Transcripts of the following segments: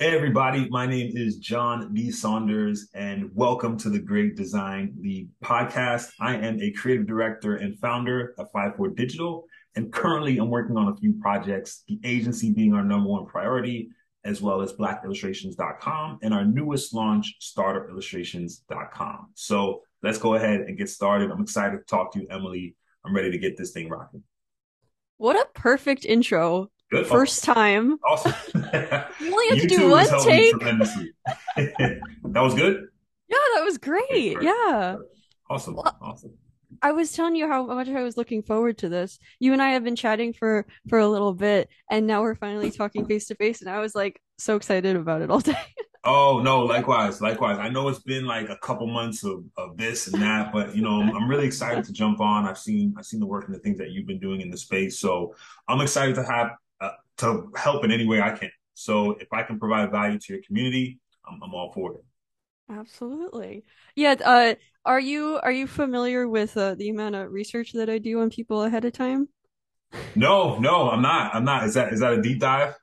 Hey, everybody. My name is John D. Saunders, and welcome to the Great Design Lead podcast. I am a creative director and founder of 5Four Digital, and currently I'm working on a few projects, the agency being our number one priority, as well as blackillustrations.com and our newest launch, startupillustrations.com. So let's go ahead and get started. I'm excited to talk to you, Emily. I'm ready to get this thing rocking. What a perfect intro. Good. First time. Awesome. you only have to do one take. that was good. Yeah, that was great. Yeah. Awesome. Well, awesome. I was telling you how much I was looking forward to this. You and I have been chatting for for a little bit, and now we're finally talking face to face. And I was like so excited about it all day. oh no, likewise, likewise. I know it's been like a couple months of, of this and that, but you know, I'm really excited to jump on. I've seen I've seen the work and the things that you've been doing in the space, so I'm excited to have to help in any way I can. So if I can provide value to your community, I'm, I'm all for it. Absolutely. Yeah. Uh, are you are you familiar with uh, the amount of research that I do on people ahead of time? No, no, I'm not. I'm not. Is that is that a deep dive?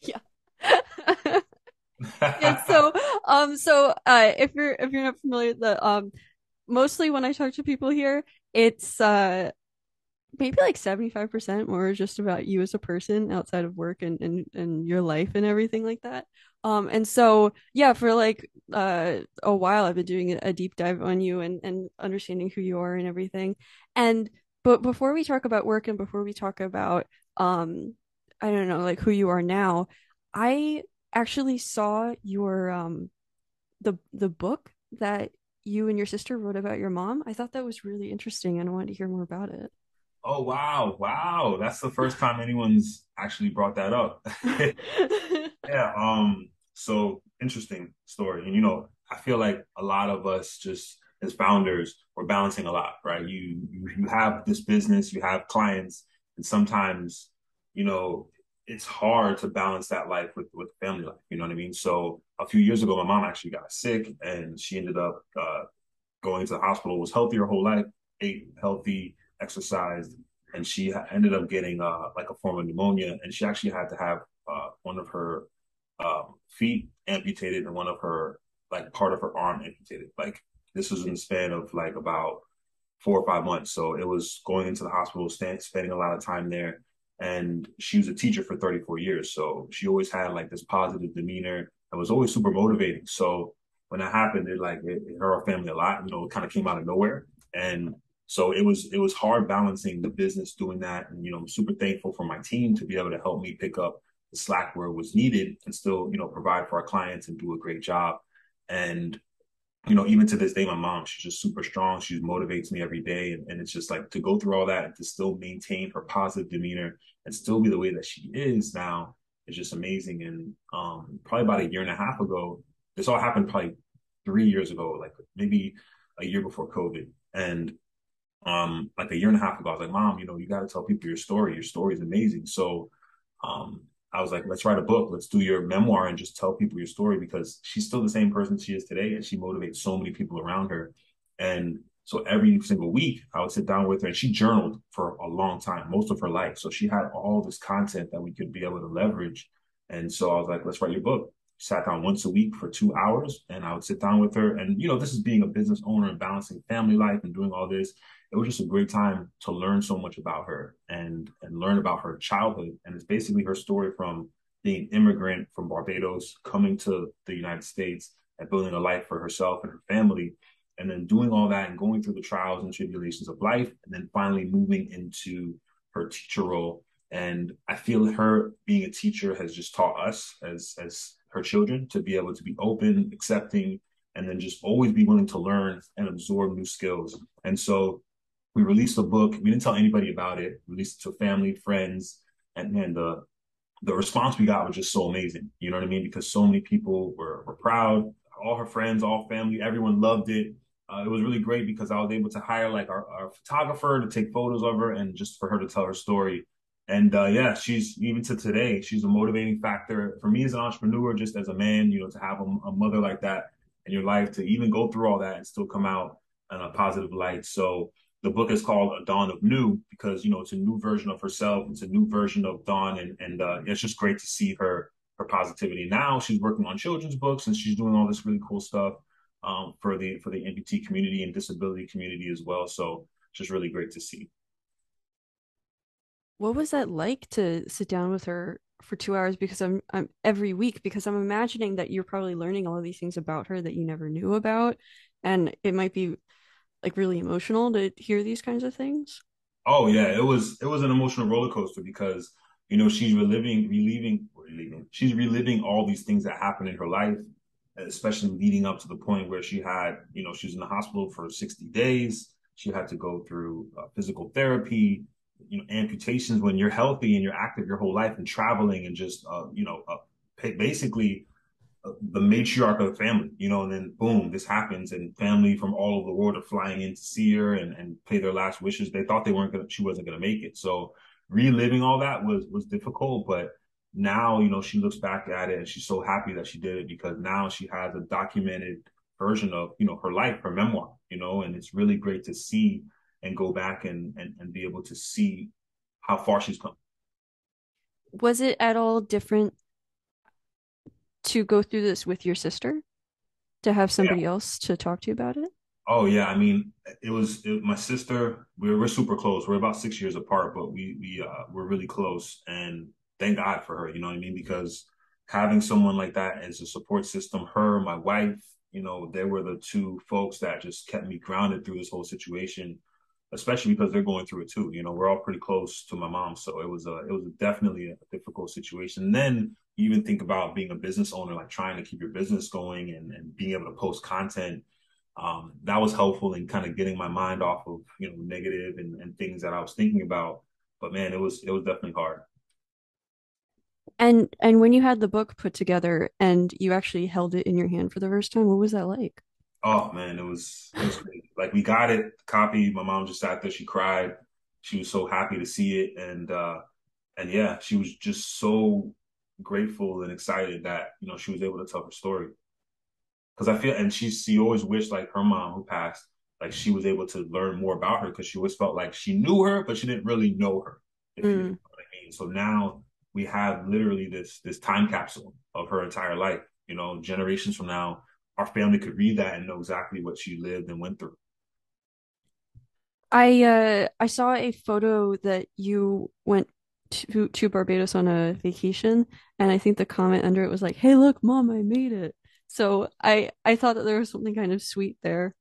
Yeah. yeah. So, um, so uh, if you're if you're not familiar, the um, mostly when I talk to people here, it's uh maybe like 75% more just about you as a person outside of work and, and, and your life and everything like that. Um, and so, yeah, for like uh, a while, I've been doing a deep dive on you and, and understanding who you are and everything. And, but before we talk about work and before we talk about, um, I don't know, like who you are now, I actually saw your, um, the, the book that you and your sister wrote about your mom. I thought that was really interesting and I wanted to hear more about it. Oh wow, wow. That's the first time anyone's actually brought that up. yeah, um so interesting story. And you know, I feel like a lot of us just as founders, we're balancing a lot, right? You you, you have this business, you have clients, and sometimes, you know, it's hard to balance that life with with family life. You know what I mean? So a few years ago, my mom actually got sick, and she ended up uh, going to the hospital. Was healthy her whole life, ate healthy, exercised, and she ended up getting uh, like a form of pneumonia, and she actually had to have uh, one of her um, feet amputated and one of her like part of her arm amputated. Like this was in the span of like about four or five months. So it was going into the hospital, spending a lot of time there. And she was a teacher for 34 years. So she always had like this positive demeanor and was always super motivating. So when that happened, it like it, it hurt our family a lot. You know, it kind of came out of nowhere. And so it was it was hard balancing the business doing that. And you know, I'm super thankful for my team to be able to help me pick up the slack where it was needed and still, you know, provide for our clients and do a great job. And you know, even to this day, my mom, she's just super strong. She motivates me every day. And, and, it's just like to go through all that and to still maintain her positive demeanor and still be the way that she is now is just amazing. And um, probably about a year and a half ago, this all happened probably three years ago, like maybe a year before COVID. And um, like a year and a half ago, I was like, Mom, you know, you got to tell people your story. Your story is amazing. So um, I was like, let's write a book. Let's do your memoir and just tell people your story because she's still the same person she is today. And she motivates so many people around her. And so every single week, I would sit down with her and she journaled for a long time, most of her life. So she had all this content that we could be able to leverage. And so I was like, let's write your book. Sat down once a week for two hours and I would sit down with her. And, you know, this is being a business owner and balancing family life and doing all this it was just a great time to learn so much about her and and learn about her childhood. And it's basically her story from being immigrant from Barbados, coming to the United States and building a life for herself and her family, and then doing all that and going through the trials and tribulations of life, and then finally moving into her teacher role. And I feel her being a teacher has just taught us as as her children to be able to be open, accepting, and then just always be willing to learn and absorb new skills. And so we released the book. We didn't tell anybody about it. Released it to family, friends, and and the the response we got was just so amazing. You know what I mean? Because so many people were were proud. All her friends, all family, everyone loved it. Uh, it was really great because I was able to hire like our, our, photographer to take photos of her and just for her to tell her story. And uh, yeah, she's even to today, she's a motivating factor for me as an entrepreneur, just as a man, you know, to have a, a mother like that in your life, to even go through all that and still come out in a positive light. So the book is called A Dawn of New because you know it's a new version of herself. It's a new version of Dawn, and and uh, it's just great to see her her positivity. Now she's working on children's books and she's doing all this really cool stuff um, for the for the amputee community and disability community as well. So it's just really great to see. What was that like to sit down with her for two hours? Because I'm I'm every week because I'm imagining that you're probably learning all of these things about her that you never knew about, and it might be like really emotional to hear these kinds of things. Oh yeah, it was it was an emotional roller coaster because you know she's reliving, reliving, reliving. She's reliving all these things that happened in her life, especially leading up to the point where she had, you know, she was in the hospital for 60 days. She had to go through uh, physical therapy, you know, amputations when you're healthy and you're active your whole life and traveling and just, uh, you know, uh, basically the matriarch of the family, you know, and then boom, this happens, and family from all over the world are flying in to see her and, and pay their last wishes. They thought they weren't gonna, she wasn't gonna make it. So reliving all that was was difficult, but now, you know, she looks back at it and she's so happy that she did it because now she has a documented version of, you know, her life, her memoir, you know, and it's really great to see and go back and and, and be able to see how far she's come. Was it at all different to go through this with your sister to have somebody yeah. else to talk to you about it? Oh yeah, I mean, it was it, my sister. We're we're super close. We're about six years apart, but we we uh, we're really close, and thank God for her. You know what I mean? Because having someone like that as a support system, her, my wife, you know, they were the two folks that just kept me grounded through this whole situation. Especially because they're going through it too. You know, we're all pretty close to my mom, so it was a it was definitely a difficult situation. And then even think about being a business owner, like trying to keep your business going and, and being able to post content. Um, that was helpful in kind of getting my mind off of, you know, negative and, and things that I was thinking about. But man, it was, it was definitely hard. And, and when you had the book put together and you actually held it in your hand for the first time, what was that like? Oh man, it was, it was like we got it, copy. My mom just sat there. She cried. She was so happy to see it. And, uh, and yeah, she was just so grateful and excited that you know she was able to tell her story. Because I feel, and she she always wished like her mom who passed, like she was able to learn more about her because she always felt like she knew her, but she didn't really know her. If mm. you know what I mean. So now we have literally this this time capsule of her entire life. You know, generations from now, our family could read that and know exactly what she lived and went through. I uh I saw a photo that you went to to Barbados on a vacation, and I think the comment under it was like, "Hey, look, mom, I made it." So I I thought that there was something kind of sweet there.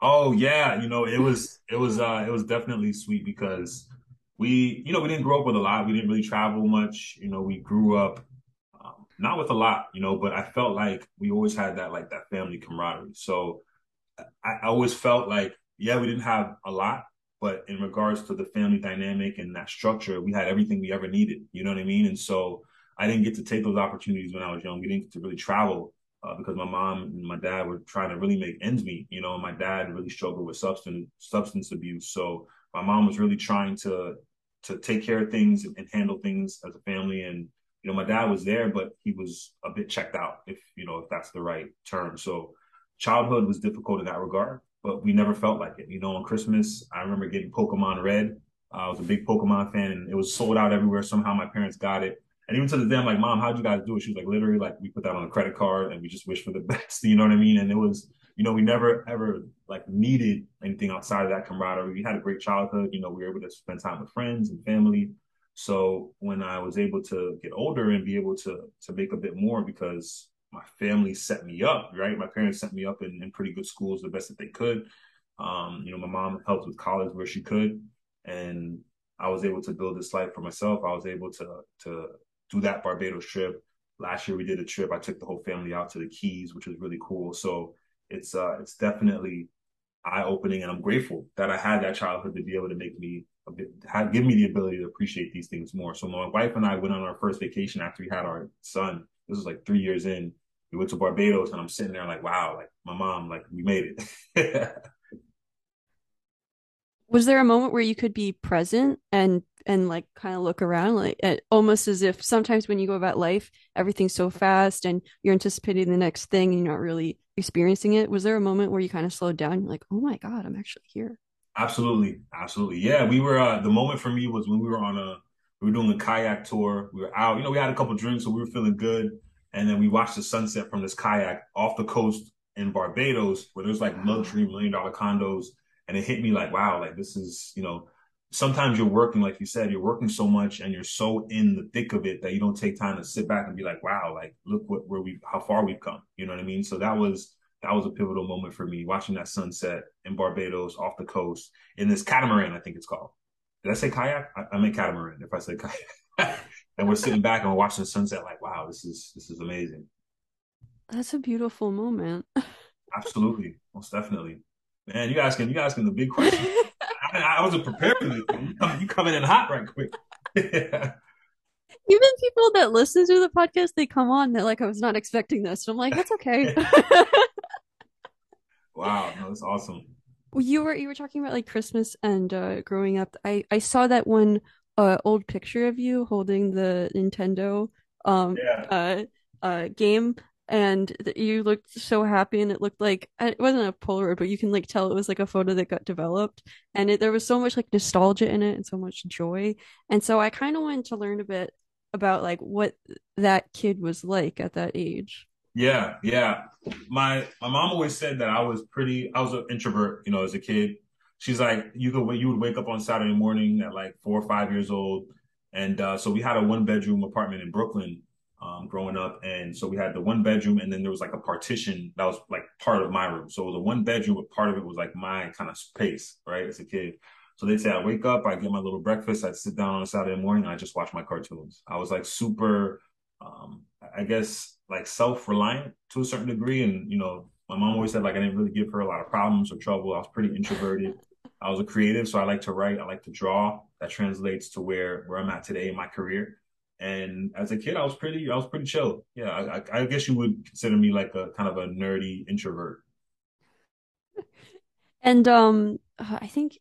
Oh yeah, you know, it was it was uh it was definitely sweet because we you know we didn't grow up with a lot. We didn't really travel much. You know, we grew up um, not with a lot, you know, but I felt like we always had that like that family camaraderie. So I, I always felt like yeah, we didn't have a lot, but in regards to the family dynamic and that structure, we had everything we ever needed. You know what I mean? And so I didn't get to take those opportunities when I was young. We didn't get to really travel uh, because my mom and my dad were trying to really make ends meet. You know, my dad really struggled with substance substance abuse. So my mom was really trying to to take care of things and, and handle things as a family. And you know, my dad was there, but he was a bit checked out, if you know, if that's the right term. So childhood was difficult in that regard but we never felt like it. You know, on Christmas, I remember getting Pokemon Red. Uh, I was a big Pokemon fan, and it was sold out everywhere. Somehow my parents got it. And even to the day, I'm like, Mom, how'd you guys do it? She was like, literally, like, we put that on a credit card and we just wish for the best. You know what I mean? And it was, you know, we never ever like needed anything outside of that camaraderie. We had a great childhood. You know, we were able to spend time with friends and family. So when I was able to get older and be able to to make a bit more because my family set me up, right? My parents set me up in, in pretty good schools the best that they could. Um, you know, my mom helped with college where she could, and I was able to build this life for myself. I was able to to do that Barbados trip. Last year we did a trip. I took the whole family out to the Keys, which was really cool. So it's uh it's definitely eye opening, and I'm grateful that I had that childhood to be able to make me bit have, give me the ability to appreciate these things more. So my wife and I went on our first vacation after we had our son. This was like three years in, we went to Barbados and I'm sitting there like, wow, like my mom, like we made it. Was there a moment where you could be present and and like kind of look around like almost as if sometimes when you go about life everything's so fast and you're anticipating the next thing and you're not really experiencing it was there a moment where you kind of slowed down you're like oh my god i'm actually here absolutely absolutely yeah we were uh the moment for me was when we were on a We were doing a kayak tour. We were out. You know, we had a couple drinks, so we were feeling good. And then we watched the sunset from this kayak off the coast in Barbados, where there's like luxury million dollar condos. And it hit me like, wow, like this is, you know, sometimes you're working, like you said, you're working so much and you're so in the thick of it that you don't take time to sit back and be like, wow, like look what where we how far we've come. You know what I mean? So that was that was a pivotal moment for me, watching that sunset in Barbados off the coast in this catamaran, I think it's called. Did I say kayak? I, I meant catamaran if I said kayak. and we're sitting back and we're watching the sunset, like, wow, this is this is amazing. That's a beautiful moment. Absolutely, most definitely. Man, you asking you asking the big question. I, I, wasn't prepared for this. You, come, you in hot right quick. Even people that listen to the podcast, they come on. They're like, I was not expecting this. So I'm like, that's okay. wow, no, that's awesome. You were you were talking about like Christmas and uh, growing up. I I saw that one uh, old picture of you holding the Nintendo um yeah. uh uh game and you looked so happy and it looked like it wasn't a polaroid but you can like tell it was like a photo that got developed and it, there was so much like nostalgia in it and so much joy and so i kind of wanted to learn a bit about like what that kid was like at that age. Yeah yeah. My my mom always said that i was pretty i was an introvert you know as a kid. She's like you could you would wake up on saturday morning at like four or five years old and uh, so we had a one bedroom apartment in brooklyn um, growing up. And so we had the one bedroom and then there was like a partition that was like part of my room. So a one bedroom, but part of it was like my kind of space, right? As a kid. So they'd say I wake up, I get my little breakfast, I'd sit down on a Saturday morning, I just watch my cartoons. I was like super, um, I guess like self-reliant to a certain degree. And, you know, my mom always said like I didn't really give her a lot of problems or trouble. I was pretty introverted. I was a creative, so I like to write, I like to draw. That translates to where where I'm at today in my career. And as a kid, I was pretty, I was pretty chill. Yeah, I, I guess you would consider me like a kind of a nerdy introvert. And um, I think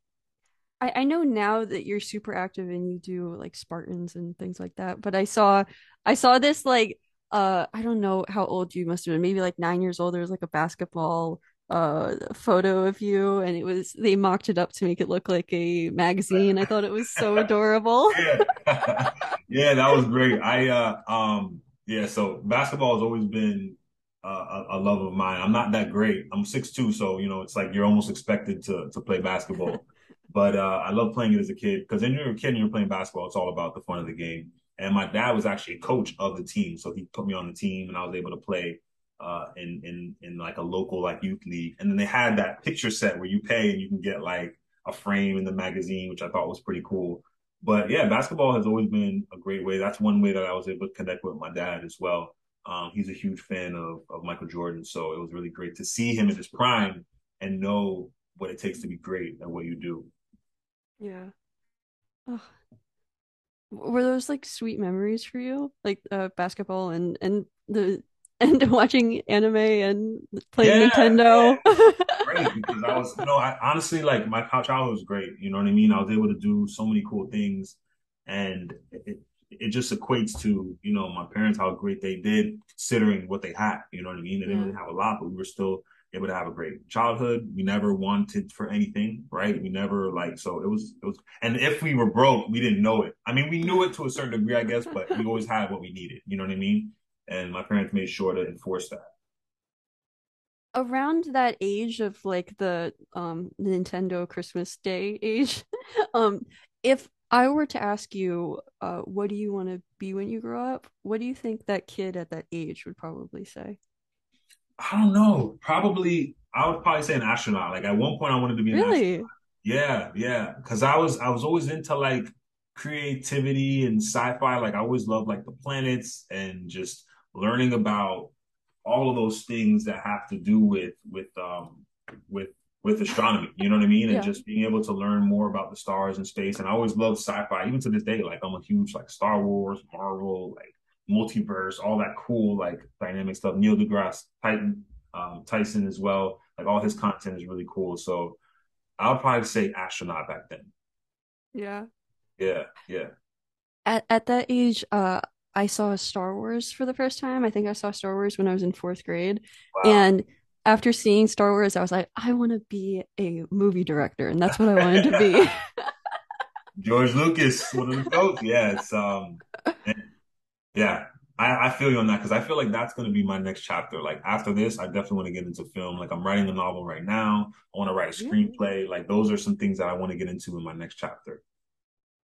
I, I know now that you're super active and you do like Spartans and things like that. But I saw, I saw this like, uh, I don't know how old you must have been, maybe like nine years old. There was like a basketball uh photo of you and it was they mocked it up to make it look like a magazine. I thought it was so adorable. yeah. yeah, that was great. I uh um yeah, so basketball has always been uh, a, a, love of mine. I'm not that great. I'm six two, so you know it's like you're almost expected to to play basketball. but uh, I love playing it as a kid because when you're a kid and you're playing basketball, it's all about the fun of the game. And my dad was actually a coach of the team, so he put me on the team, and I was able to play uh, in in in like a local like youth league. And then they had that picture set where you pay and you can get like a frame in the magazine, which I thought was pretty cool. But yeah, basketball has always been a great way. That's one way that I was able to connect with my dad as well. Um, he's a huge fan of, of Michael Jordan, so it was really great to see him in his prime and know what it takes to be great at what you do. Yeah. Were those like sweet memories for you, like uh, basketball and and the and watching anime and playing yeah, Nintendo. Yeah. great because I was, you know, I honestly like my childhood was great. You know what I mean? I was able to do so many cool things, and it it just equates to you know my parents how great they did considering what they had. You know what I mean? They didn't really have a lot, but we were still able to have a great childhood. We never wanted for anything, right? We never like so it was it was and if we were broke, we didn't know it. I mean, we knew it to a certain degree, I guess, but we always had what we needed. You know what I mean? And my parents made sure to enforce that. Around that age of like the um Nintendo Christmas Day age um if I were to ask you uh what do you want to be when you grow up what do you think that kid at that age would probably say? I don't know. Probably I would probably say an astronaut. Like at one point I wanted to be an really? astronaut. Yeah yeah. Cuz I was I was always into like creativity and sci-fi. Like I always loved like the planets and just learning about all of those things that have to do with with um with with astronomy, you know what I mean? And yeah. just being able to learn more about the stars and space. And I always love sci-fi, even to this day. Like I'm a huge like Star Wars, Marvel, like multiverse, all that cool like dynamic stuff. Neil deGrasse Titan, um, Tyson as well. Like all his content is really cool. So I'll probably say astronaut back then. Yeah. Yeah, yeah. At at that age, uh, I saw Star Wars for the first time. I think I saw Star Wars when I was in fourth grade. Wow. And after seeing Star Wars, I was like, I want to be a movie director. And that's what I wanted to be. George Lucas, one of the goats. Yeah, it's um, yeah. I, I feel you on that because I feel like that's going to be my next chapter. Like after this, I definitely want to get into film. Like I'm writing a novel right now. I want to write a screenplay. Like those are some things that I want to get into in my next chapter.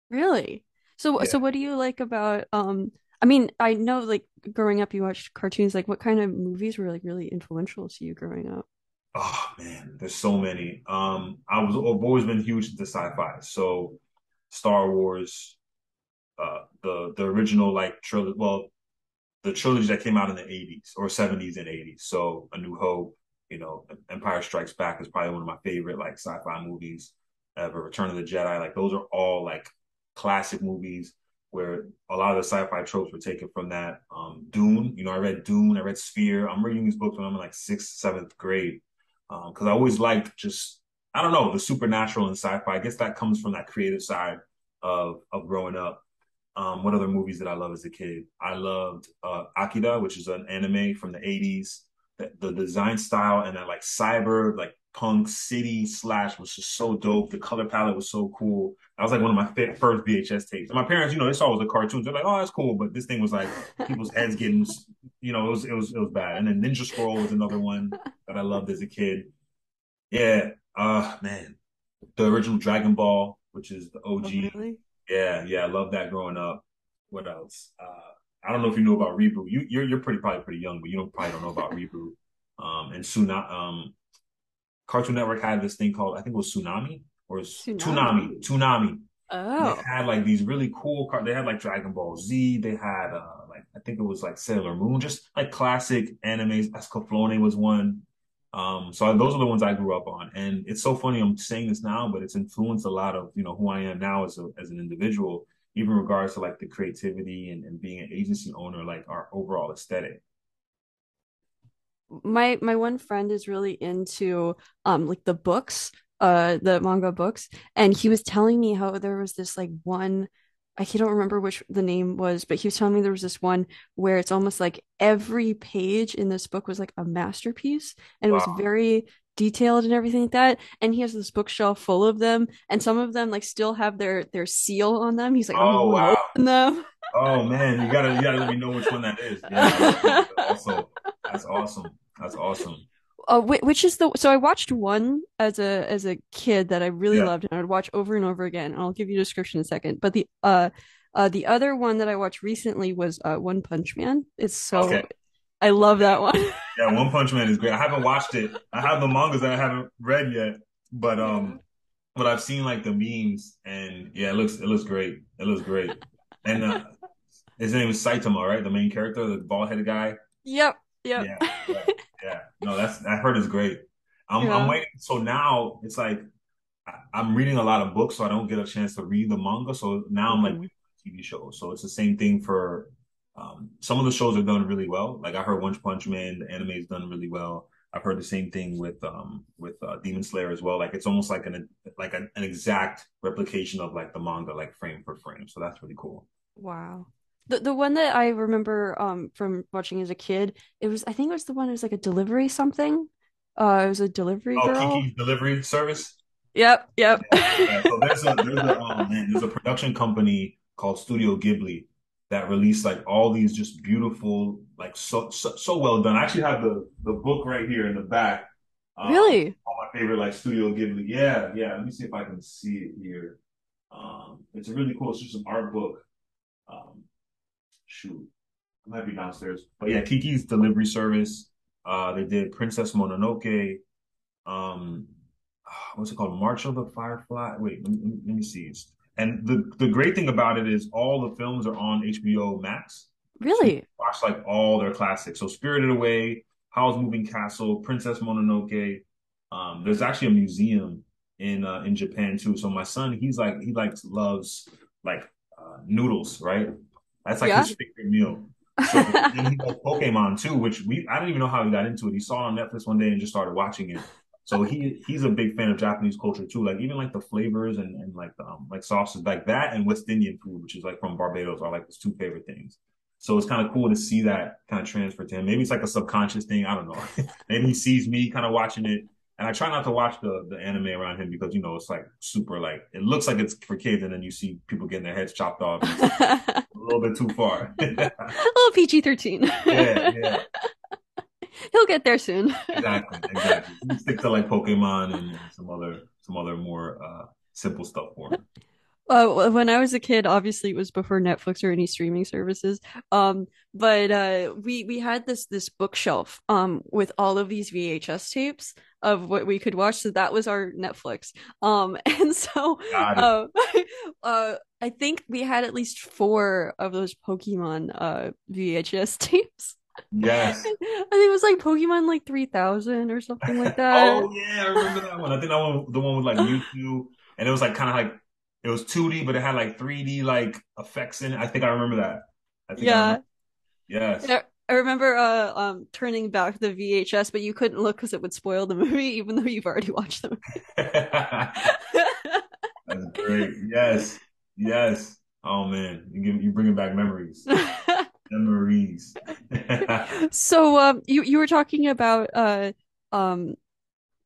Really? So Yeah. so what do you like about um I mean, I know like growing up you watched cartoons, like what kind of movies were like really influential to you growing up? Oh man, there's so many. Um, I was I've always been huge into sci-fi. So Star Wars, uh, the the original like trilogy. Well, the trilogy that came out in the 80s or 70s and 80s. So A New Hope, you know, Empire Strikes Back is probably one of my favorite like sci-fi movies ever. Return of the Jedi, like those are all like classic movies where a lot of the sci-fi tropes were taken from that. Um, Dune, you know, I read Dune, I read Sphere. I'm reading these books when I'm in like sixth, seventh grade because um, I always liked just I don't know the supernatural and sci-fi. I guess that comes from that creative side of of growing up. Um, what other movies did I love as a kid? I loved uh, Akira, which is an anime from the 80s. The, the design style and that like cyber, like punk city slash was just so dope. The color palette was so cool. That was like one of my first VHS tapes. And my parents, you know, they saw it was a cartoon. They're like, oh, that's cool. But this thing was like people's heads getting, you know, it was, it was, it was bad. And then Ninja Scroll was another one that I loved as a kid. Yeah. Uh, man, the original Dragon Ball, which is the Oh, OG. really? Yeah, yeah, I love that growing up. What else? Uh, I don't know if you know about Reboot. You, you're you're pretty probably pretty young, but you don't probably don't know about Reboot. Um, and Suna, um, Cartoon Network had this thing called I think it was Tsunami or Toonami. Toonami, Toonami. And they Oh. had like these really cool car. They had like Dragon Ball Z. They had uh like I think it was like Sailor Moon, just like classic animes. Escaflowne was one. Um, so those are the ones I grew up on, and it's so funny. I'm saying this now, but it's influenced a lot of you know who I am now as a as an individual, even regards to like the creativity and, and being an agency owner, like our overall aesthetic. My my one friend is really into um like the books, uh the manga books, and he was telling me how there was this like one I don't remember which the name was, but he was telling me there was this one where it's almost like every page in this book was like a masterpiece and it was very detailed and everything like that. And he has this bookshelf full of them, and some of them like still have their their seal on them. He's like, Oh wow. them. Oh man, you gotta you gotta let me know which one that is. Yeah, also. That's awesome. That's awesome. Uh, which is the so I watched one as a as a kid that I really Yeah. loved and I would watch over and over again. And I'll give you a description in a second. But the uh uh the other one that I watched recently was uh One Punch Man. It's so Okay. I love that one. Yeah, One Punch Man is great. I haven't watched it. I have the mangas that I haven't read yet, but um, but I've seen like the memes, and yeah, it looks it looks great. It looks great. And uh, his name is Saitama, right? The main character, the bald headed guy. Yep. Yep. Yeah, yeah, yeah. No, that's I heard is great. I'm I'm waiting. So now it's like I'm reading a lot of books, so I don't get a chance to read the manga. So now I'm like Mhm. TV shows. So it's the same thing for um, some of the shows are done really well. Like I heard One Punch Man, the anime is done really well. I've heard the same thing with um with uh, Demon Slayer as well. Like it's almost like an like an, an exact replication of like the manga, like frame for frame. So that's really cool. Wow. The the one that I remember um from watching as a kid, it was I think it was the one it was like a delivery something. Uh it was a delivery Oh, girl. Kiki's Delivery Service. Yep, yep. Yeah, so there's a there's a oh man, there's a production company called Studio Ghibli that released like all these just beautiful, like so so, so well done. I actually have the the book right here in the back. Um, Really? all my favorite like Studio Ghibli. Yeah, yeah. Let me see if I can see it here. Um, it's a really cool. It's just an art book. Um, shoot, I might be downstairs, but yeah, Kiki's Delivery Service. Uh, they did Princess Mononoke. Um, what's it called? March of the Firefly. Wait, let me, let me see. And the the great thing about it is all the films are on HBO Max, so Really? watch like all their classics. So Spirited Away, Howl's Moving Castle, Princess Mononoke. Um, there's actually a museum in uh, in Japan too. So my son, he's like he likes loves like uh, noodles, right? That's like Yeah. his favorite meal. So and he likes Pokemon too, which we I don't even know how he got into it. He saw it on Netflix one day and just started watching it. So he he's a big fan of Japanese culture too. Like even like the flavors and, and like um like sauces like that and West Indian food, which is like from Barbados, are like his two favorite things. So it's kind of cool to see that kind of transfer to him. Maybe it's like a subconscious thing. I don't know. Maybe he sees me kind of watching it And I try not to watch the the anime around him because you know it's like super like it looks like it's for kids, and then you see people getting their heads chopped off. a little bit too far. a little PG thirteen. yeah, yeah. He'll get there soon. exactly, exactly. Stick to like Pokemon and some other some other more uh, simple stuff for him. Uh, when I was a kid, obviously it was before Netflix or any streaming services. Um, but uh, we we had this this bookshelf um with all of these VHS tapes of what we could watch. So that was our Netflix. Um, and so uh, uh, I think we had at least four of those Pokemon uh VHS tapes. Yes. I think it was like Pokemon like 3000 or something like that. oh, yeah, I remember that one. I think that one, the one with like Mewtwo, and it was like kind of like, it was 2D, but it had like 3D like effects in it. I think I remember that. I think yeah. I yes. Yeah. I remember uh, um, turning back the VHS, but you couldn't look because it would spoil the movie, even though you've already watched the movie. That's great. Yes, yes. Oh man, you give, you bringing back memories memories. so um, you you were talking about uh um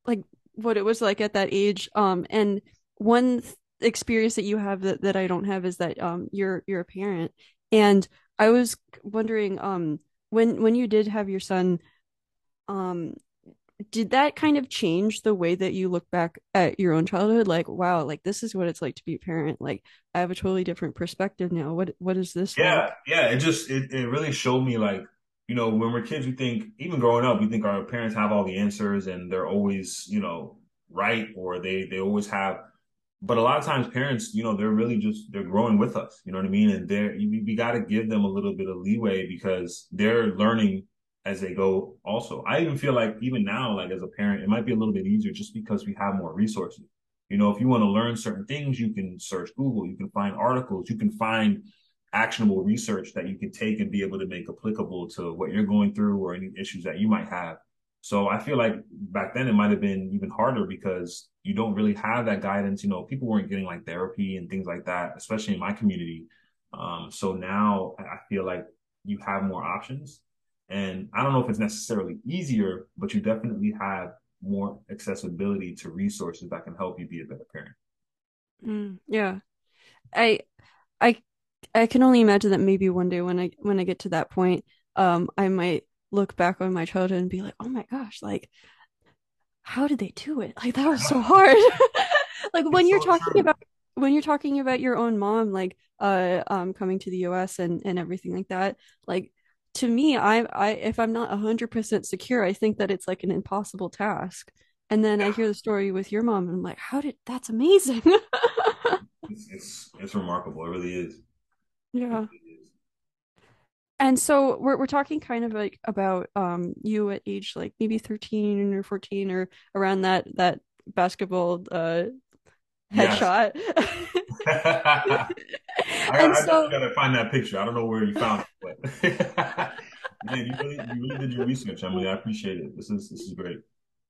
like what it was like at that age um and one experience that you have that, that I don't have is that um you're you're a parent. And I was wondering um when when you did have your son um did that kind of change the way that you look back at your own childhood? Like wow like this is what it's like to be a parent. Like i have a totally different perspective now. What what is this yeah like? yeah it just it, it really showed me like you know when we're kids we think even growing up we think our parents have all the answers and they're always you know right or they they always have but a lot of times parents you know they're really just they're growing with us you know what i mean and they're we, we got to give them a little bit of leeway because they're learning as they go also. I even feel like even now, like as a parent, it might be a little bit easier just because we have more resources. You know, if you want to learn certain things, you can search Google, you can find articles, you can find actionable research that you can take and be able to make applicable to what you're going through or any issues that you might have. So I feel like back then it might have been even harder because you don't really have that guidance. You know, people weren't getting like therapy and things like that, especially in my community. Um, so now I feel like you have more options and I don't know if it's necessarily easier, but you definitely have more accessibility to resources that can help you be a better parent. Mm, yeah. I I I can only imagine that maybe one day when I when I get to that point, um, I might look back on my childhood and be like, oh my gosh, like how did they do it? Like that was so hard. like when it's you're so talking true. about when you're talking about your own mom, like uh um coming to the US and and everything like that, like to me, I, I if I'm not hundred percent secure, I think that it's like an impossible task. And then yeah. I hear the story with your mom, and I'm like, how did that's amazing. it's, it's, it's remarkable. It really is. Yeah. And so we're we're talking kind of like about um you at age like maybe 13 or 14 or around that that basketball uh headshot. Yes. I, and I, so, I gotta find that picture. I don't know where you found it, but man, you really, you really did your research, Emily. I appreciate it. This is this is great.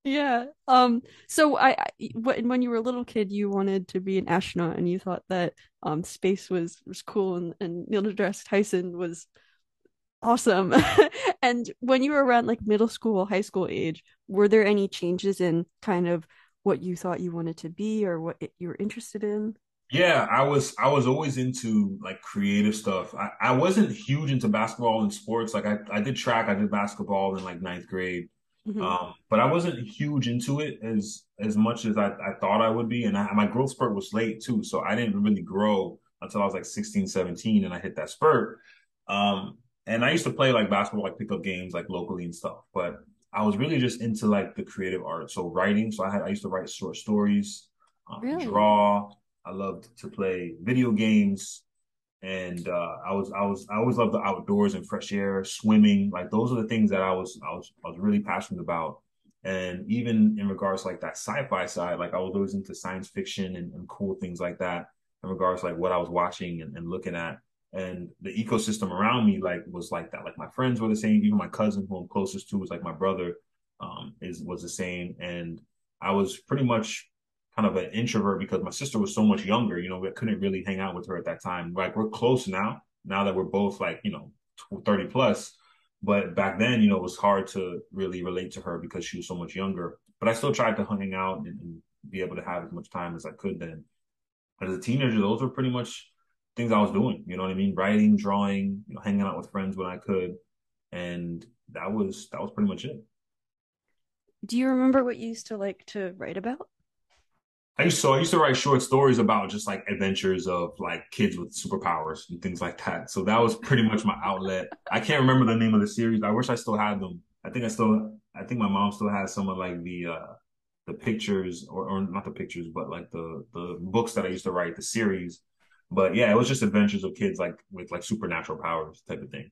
Yeah. Um. So I, I, when you were a little kid, you wanted to be an astronaut, and you thought that um space was was cool, and and Neil deGrasse Tyson was awesome. and when you were around like middle school, high school age, were there any changes in kind of what you thought you wanted to be or what you were interested in? Yeah, I was I was always into like creative stuff. I, I wasn't huge into basketball and sports. Like I, I did track, I did basketball in like ninth grade. Mm-hmm. Um, but I wasn't huge into it as as much as I, I thought I would be. And I, my growth spurt was late too. So I didn't really grow until I was like 16, 17 and I hit that spurt. Um, and I used to play like basketball, like pickup games, like locally and stuff. But I was really just into like the creative art. So writing. So I had I used to write short stories, um, really? draw. I loved to play video games, and uh, I was I was I always loved the outdoors and fresh air, swimming. Like those are the things that I was I was I was really passionate about. And even in regards to like that sci-fi side, like I was always into science fiction and, and cool things like that. In regards to like what I was watching and, and looking at, and the ecosystem around me like was like that. Like my friends were the same. Even my cousin, who I'm closest to, was like my brother, um, is was the same. And I was pretty much kind of an introvert because my sister was so much younger. You know, we couldn't really hang out with her at that time. Like we're close now, now that we're both like, you know, 30 plus. But back then, you know, it was hard to really relate to her because she was so much younger. But I still tried to hang out and, and be able to have as much time as I could then. But as a teenager, those were pretty much things I was doing. You know what I mean? Writing, drawing, you know, hanging out with friends when I could, and that was that was pretty much it. Do you remember what you used to like to write about? I used to, I used to write short stories about just like adventures of like kids with superpowers and things like that. So that was pretty much my outlet. I can't remember the name of the series. I wish I still had them. I think I still, I think my mom still has some of like the, uh, the pictures or, or not the pictures, but like the, the books that I used to write, the series. But yeah, it was just adventures of kids like with like supernatural powers type of thing.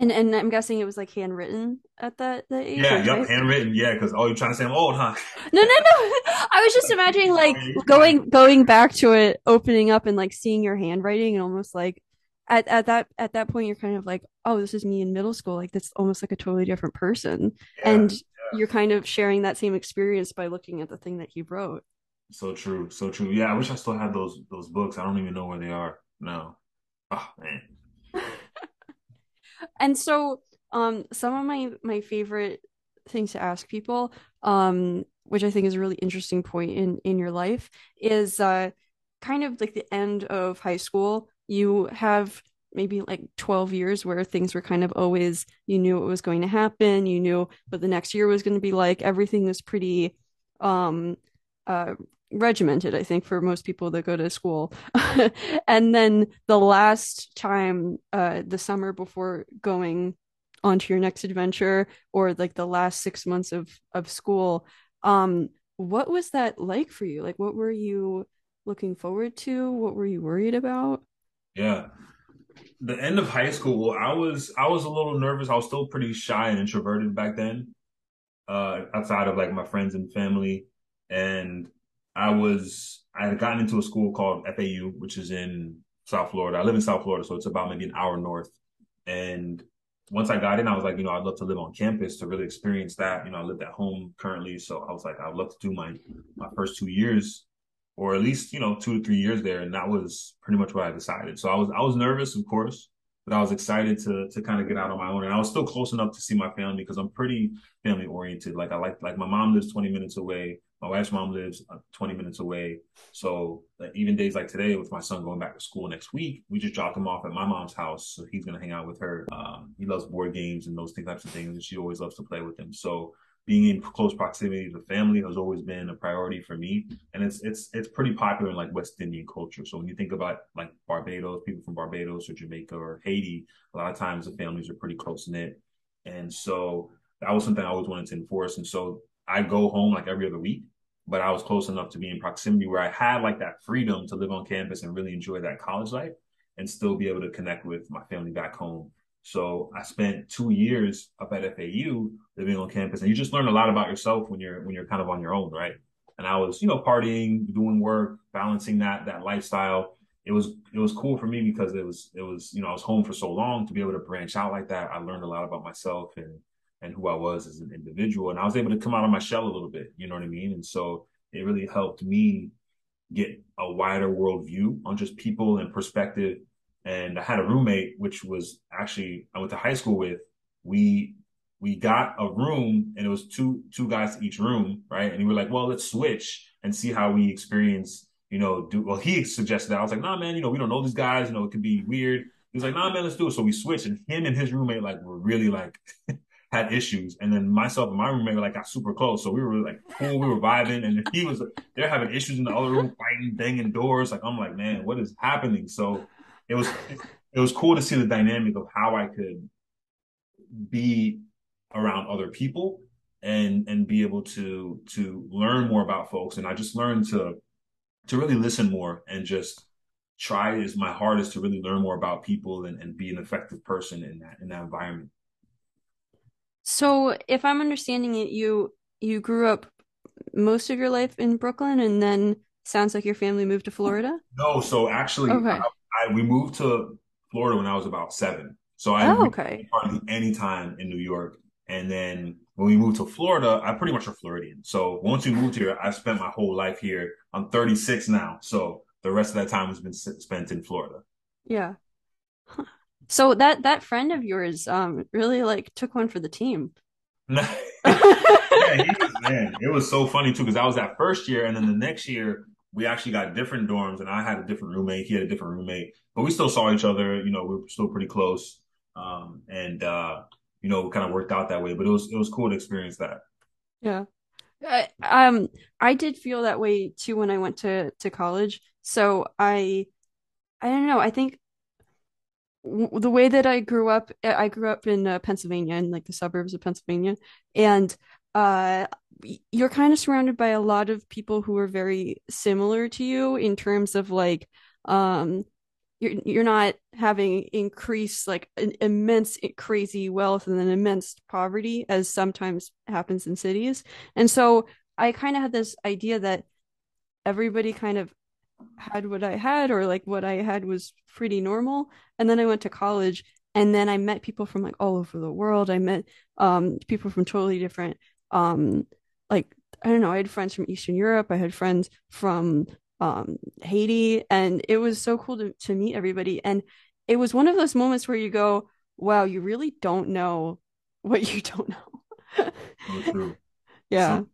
And and I'm guessing it was like handwritten at that that age. Yeah, yep, handwritten. Yeah, because oh, you're trying to say I'm old, huh? No, no, no. I was just imagining like going going back to it, opening up and like seeing your handwriting, and almost like at at that at that point, you're kind of like, oh, this is me in middle school. Like that's almost like a totally different person, yeah, and yeah. you're kind of sharing that same experience by looking at the thing that he wrote. So true, so true. Yeah, I wish I still had those those books. I don't even know where they are now. Oh man. and so um some of my my favorite things to ask people um which i think is a really interesting point in in your life is uh kind of like the end of high school you have maybe like 12 years where things were kind of always you knew what was going to happen you knew what the next year was going to be like everything was pretty um uh regimented i think for most people that go to school. And then the last time uh the summer before going on to your next adventure or like the last 6 months of of school um what was that like for you? Like what were you looking forward to? What were you worried about? Yeah. The end of high school i was i was a little nervous. I was still pretty shy and introverted back then uh outside of like my friends and family. And I was I had gotten into a school called FAU, which is in South Florida. I live in South Florida, so it's about maybe an hour north. And once I got in, I was like, you know, I'd love to live on campus to really experience that. You know, I lived at home currently, so I was like, I'd love to do my my first two years, or at least you know two to three years there, and that was pretty much what I decided. So I was I was nervous, of course, but I was excited to to kind of get out on my own, and I was still close enough to see my family because I'm pretty family oriented. Like I like like my mom lives 20 minutes away. My wife's mom lives uh, 20 minutes away. So like, even days like today, with my son going back to school next week, we just dropped him off at my mom's house. So he's gonna hang out with her. Um, he loves board games and those types of things, and she always loves to play with him. So being in close proximity to family has always been a priority for me, and it's it's it's pretty popular in like West Indian culture. So when you think about like Barbados, people from Barbados or Jamaica or Haiti, a lot of times the families are pretty close knit, and so that was something I always wanted to enforce. And so I go home like every other week, but I was close enough to be in proximity where I had like that freedom to live on campus and really enjoy that college life and still be able to connect with my family back home. So I spent two years up at FAU living on campus and you just learn a lot about yourself when you're, when you're kind of on your own, right? And I was, you know, partying, doing work, balancing that, that lifestyle. It was, it was cool for me because it was, it was, you know, I was home for so long to be able to branch out like that. I learned a lot about myself and and who I was as an individual. And I was able to come out of my shell a little bit, you know what I mean? And so it really helped me get a wider worldview on just people and perspective. And I had a roommate, which was actually I went to high school with. We we got a room and it was two two guys to each room, right? And we were like, well, let's switch and see how we experience, you know, do well he suggested that. I was like, nah man, you know, we don't know these guys, you know, it could be weird. He was like, nah man, let's do it. So we switched and him and his roommate like were really like had issues. And then myself and my roommate like got super close. So we were like cool, we were vibing. And he was they're having issues in the other room, fighting, banging doors. Like I'm like, man, what is happening? So it was it was cool to see the dynamic of how I could be around other people and and be able to to learn more about folks. And I just learned to to really listen more and just try as my hardest to really learn more about people and, and be an effective person in that in that environment. So, if I'm understanding it, you you grew up most of your life in Brooklyn, and then sounds like your family moved to Florida. No, so actually, okay. I, I, we moved to Florida when I was about seven. So I oh, okay. hardly any time in New York, and then when we moved to Florida, I pretty much a Floridian. So once we moved here, I spent my whole life here. I'm 36 now, so the rest of that time has been spent in Florida. Yeah. Huh. So that that friend of yours um really like took one for the team. Yeah, he was man. It was so funny too because I was that first year, and then the next year we actually got different dorms, and I had a different roommate. He had a different roommate, but we still saw each other. You know, we were still pretty close, um, and uh, you know, it kind of worked out that way. But it was it was cool to experience that. Yeah. I, um, I did feel that way too when I went to to college. So I I don't know. I think w the way that I grew up, I grew up in uh, Pennsylvania, in like the suburbs of Pennsylvania, and uh, you're kind of surrounded by a lot of people who are very similar to you in terms of like, um, you're you're not having increased like an immense crazy wealth and then immense poverty as sometimes happens in cities. And so I kind of had this idea that everybody kind of had what I had or like what I had was pretty normal. And then I went to college and then I met people from like all over the world. I met um people from totally different um like I don't know, I had friends from Eastern Europe, I had friends from um Haiti and it was so cool to to meet everybody and it was one of those moments where you go, wow, you really don't know what you don't know. So true. So Yeah.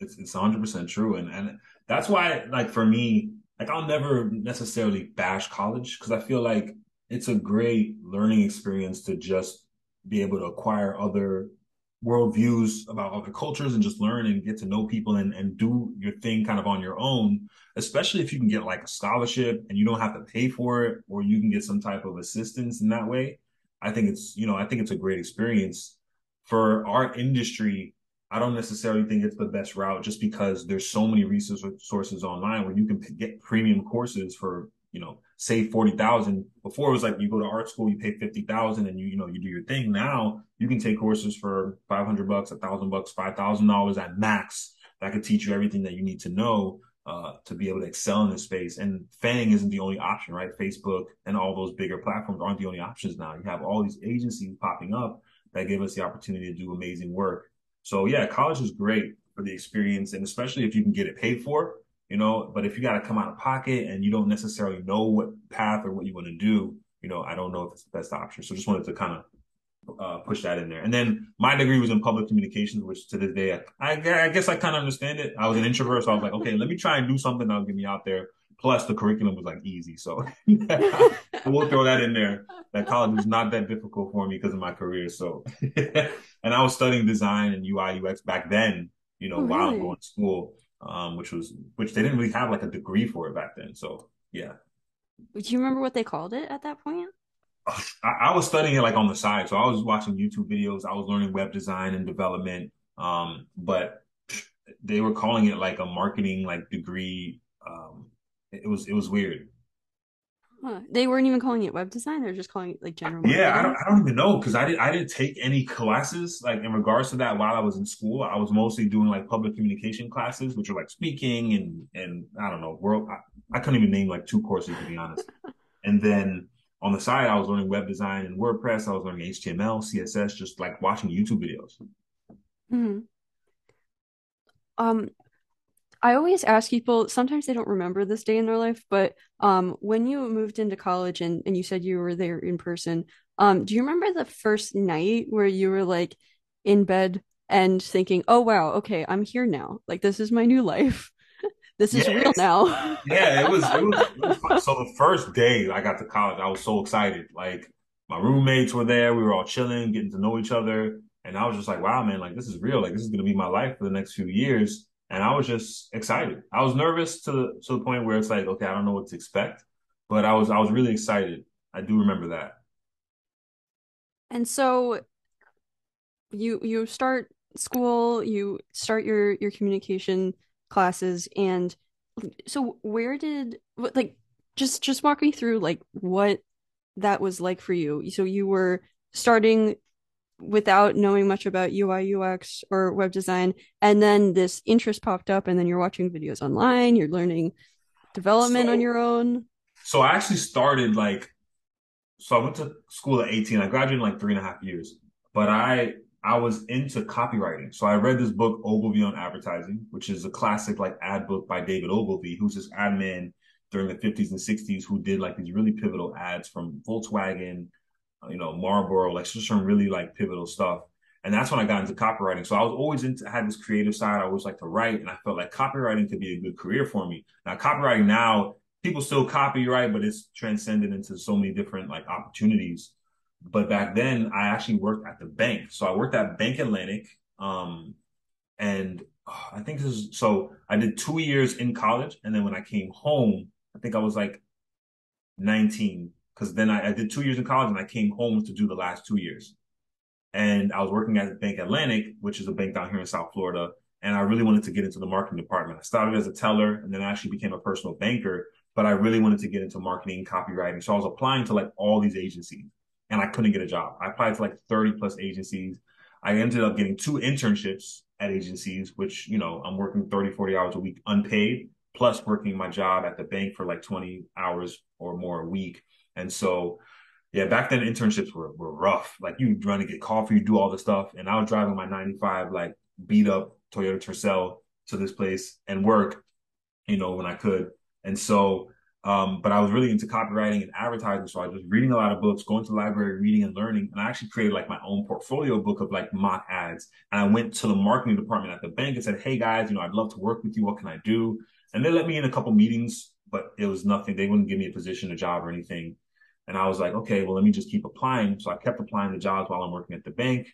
it's it's 100% true, and and that's why like for me, like I'll never necessarily bash college because I feel like it's a great learning experience to just be able to acquire other worldviews about other cultures and just learn and get to know people and, and do your thing kind of on your own, especially if you can get like a scholarship and you don't have to pay for it or you can get some type of assistance in that way. I think it's, you know, I think it's a great experience for our industry. I don't necessarily think it's the best route just because there's so many resources online where you can get premium courses for, you know, say 40,000. Before it was like you go to art school, you pay 50,000 and you, you know, you do your thing. Now you can take courses for 500 bucks, a thousand bucks, $5,000 at max that could teach you everything that you need to know. Uh, to be able to excel in this space. And FANG isn't the only option, right? Facebook and all those bigger platforms aren't the only options now. You have all these agencies popping up that give us the opportunity to do amazing work. So yeah, college is great for the experience, and especially if you can get it paid for, you know. But if you got to come out of pocket and you don't necessarily know what path or what you want to do, you know, I don't know if it's the best option. So just wanted to kind of uh, push that in there. And then my degree was in public communications, which to this day, I, I guess I kind of understand it. I was an introvert, so I was like, okay, let me try and do something that'll get me out there. Plus, the curriculum was like easy, so we'll throw that in there. That college was not that difficult for me because of my career. So, and I was studying design and UI UX back then, you know, Oh, while I'm going to school, um, which was which they didn't really have like a degree for it back then. So, yeah. Do you remember what they called it at that point? I, I was studying it like on the side. So I was watching YouTube videos. I was learning web design and development. Um, but they were calling it like a marketing like degree. Um, it was it was weird. Huh. They weren't even calling it web design, they're just calling it like general Yeah, I don't. I don't even know because I didn't I didn't take any classes like in regards to that while I was in school. I was mostly doing like public communication classes, which are like speaking and and I don't know world. I, I couldn't even name like two courses to be honest. And then on the side, I was learning web design and WordPress. I was learning HTML, CSS, just like watching YouTube videos. Mhm. Um, I always ask people, sometimes they don't remember this day in their life, but um, when you moved into college and, and you said you were there in person, um, do you remember the first night where you were like in bed and thinking, oh wow, okay, I'm here now. Like this is my new life. This is real now. Yeah, it was it was it was fun. So the first day I got to college, I was so excited. Like my roommates were there, we were all chilling, getting to know each other, and I was just like, wow, man, like this is real. Like this is gonna be my life for the next few years. And I was just excited. I was nervous to the to the point where it's like, okay, I don't know what to expect, but I was I was really excited. I do remember that. And so you you start school, you start your your communication classes, and so where did like just just walk me through like what that was like for you. So you were starting without knowing much about UI UX or web design, and then this interest popped up, and then you're watching videos online, you're learning development on your own. so I actually started like so I went to school at 18. I graduated in like three and a half years, but I I was into copywriting. So I read this book, Ogilvy on Advertising, which is a classic like ad book by David Ogilvy, who's this ad man during the 50s and 60s who did like these really pivotal ads from Volkswagen. You know, Marlboro, like just some really like pivotal stuff. And that's when I got into copywriting. So I was always into, had this creative side. I always like to write and I felt like copywriting could be a good career for me. Now copywriting now, people still copyright, but it's transcended into so many different like opportunities. But back then I actually worked at the bank. So I worked at Bank Atlantic. Um, and oh, I think this is, so I did two years in college. And then when I came home, I think I was like 19 because then I, I did two years in college and I came home to do the last two years and I was working at Bank Atlantic, which is a bank down here in South Florida. And I really wanted to get into the marketing department. I started as a teller and then I actually became a personal banker, but I really wanted to get into marketing, and copywriting. So I was applying to like all these agencies and I couldn't get a job. I applied to like 30 plus agencies. I ended up getting two internships at agencies, which, you know, I'm working 30, 40 hours a week unpaid, plus working my job at the bank for like 20 hours or more a week. And so yeah, back then internships were, were rough. Like you run to get coffee, you do all the stuff. And I was driving my 95, like beat up Toyota Tercel to this place and work, you know, when I could. And so, um, but I was really into copywriting and advertising. So I was reading a lot of books, going to the library, reading and learning. And I actually created like my own portfolio book of like mock ads. And I went to the marketing department at the bank and said, Hey guys, you know, I'd love to work with you. What can I do? And they let me in a couple meetings, but it was nothing. They wouldn't give me a position, a job or anything. And I was like, okay, well, let me just keep applying. So I kept applying to jobs while I'm working at the bank.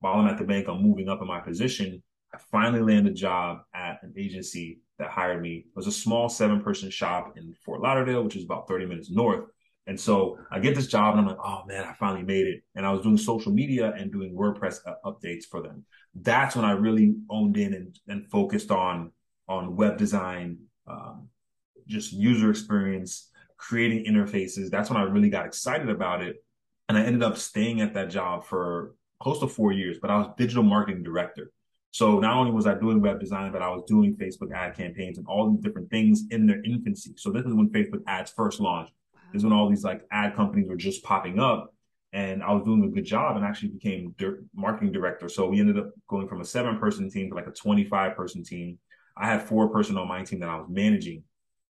While I'm at the bank, I'm moving up in my position. I finally landed a job at an agency that hired me. It was a small seven person shop in Fort Lauderdale, which is about 30 minutes north. And so I get this job and I'm like, oh man, I finally made it. And I was doing social media and doing WordPress updates for them. That's when I really owned in and, and focused on, on web design, um, just user experience, creating interfaces. That's when I really got excited about it. And I ended up staying at that job for close to four years, but I was digital marketing director. So not only was I doing web design, but I was doing Facebook ad campaigns and all these different things in their infancy. So this is when Facebook ads first launched. This is when all these like ad companies were just popping up and I was doing a good job and actually became marketing director. So we ended up going from a seven person team to like a 25 person team. I had four person on my team that I was managing.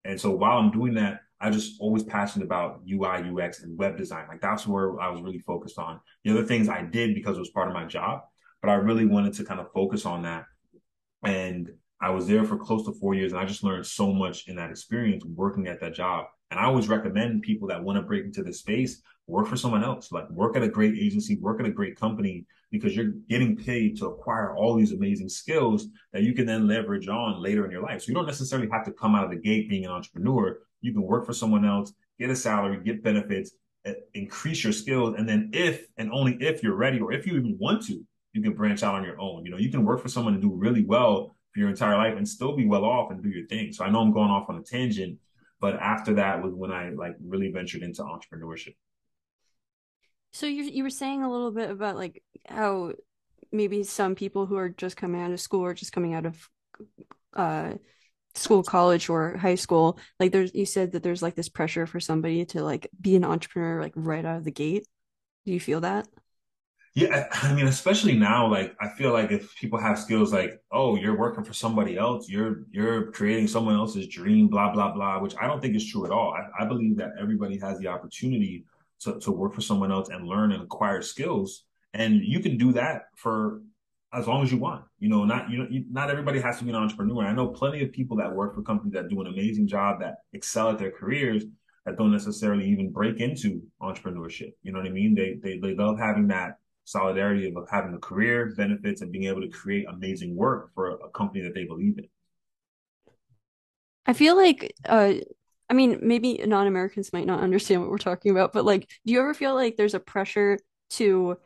And so while I'm doing that, I just always passionate about UI, UX, and web design. Like that's where I was really focused on. The other things I did because it was part of my job, but I really wanted to kind of focus on that. And I was there for close to four years, and I just learned so much in that experience working at that job. And I always recommend people that want to break into this space work for someone else, like work at a great agency, work at a great company, because you're getting paid to acquire all these amazing skills that you can then leverage on later in your life. So you don't necessarily have to come out of the gate being an entrepreneur. You can work for someone else, get a salary, get benefits, eh, increase your skills. And then if and only if you're ready or if you even want to, you can branch out on your own. You know, you can work for someone and do really well for your entire life and still be well off and do your thing. So I know I'm going off on a tangent, but after that was when I like really ventured into entrepreneurship. So you you were saying a little bit about like how maybe some people who are just coming out of school or just coming out of uh school, college, or high school, like there's you said that there's like this pressure for somebody to like be an entrepreneur like right out of the gate. Do you feel that? Yeah, I mean, especially now, like I feel like if people have skills like, oh, you're working for somebody else, you're you're creating someone else's dream, blah blah blah, which I don't think is true at all. I, I believe that everybody has the opportunity to to work for someone else and learn and acquire skills, and you can do that for as long as you want. You know, not you know, not everybody has to be an entrepreneur. I know plenty of people that work for companies that do an amazing job that excel at their careers that don't necessarily even break into entrepreneurship. You know what I mean? They they they love having that solidarity of having a career, benefits, and being able to create amazing work for a company that they believe in. I feel like uh I mean, maybe non-Americans might not understand what we're talking about, but like, do you ever feel like there's a pressure to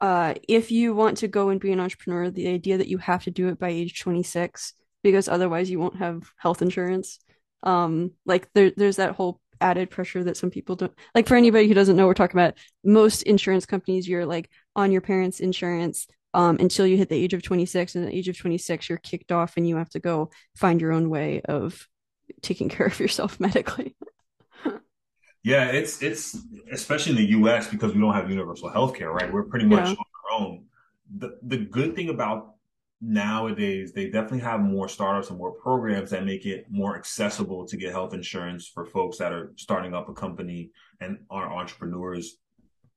uh, if you want to go and be an entrepreneur, the idea that you have to do it by age 26 because otherwise you won't have health insurance. Um, like there, there's that whole added pressure that some people don't like. For anybody who doesn't know, we're talking about most insurance companies. You're like on your parents' insurance um, until you hit the age of 26, and at the age of 26, you're kicked off, and you have to go find your own way of taking care of yourself medically. Yeah, it's it's especially in the U.S. because we don't have universal health care, right? We're pretty much yeah. on our own. The the good thing about nowadays, they definitely have more startups and more programs that make it more accessible to get health insurance for folks that are starting up a company and are entrepreneurs.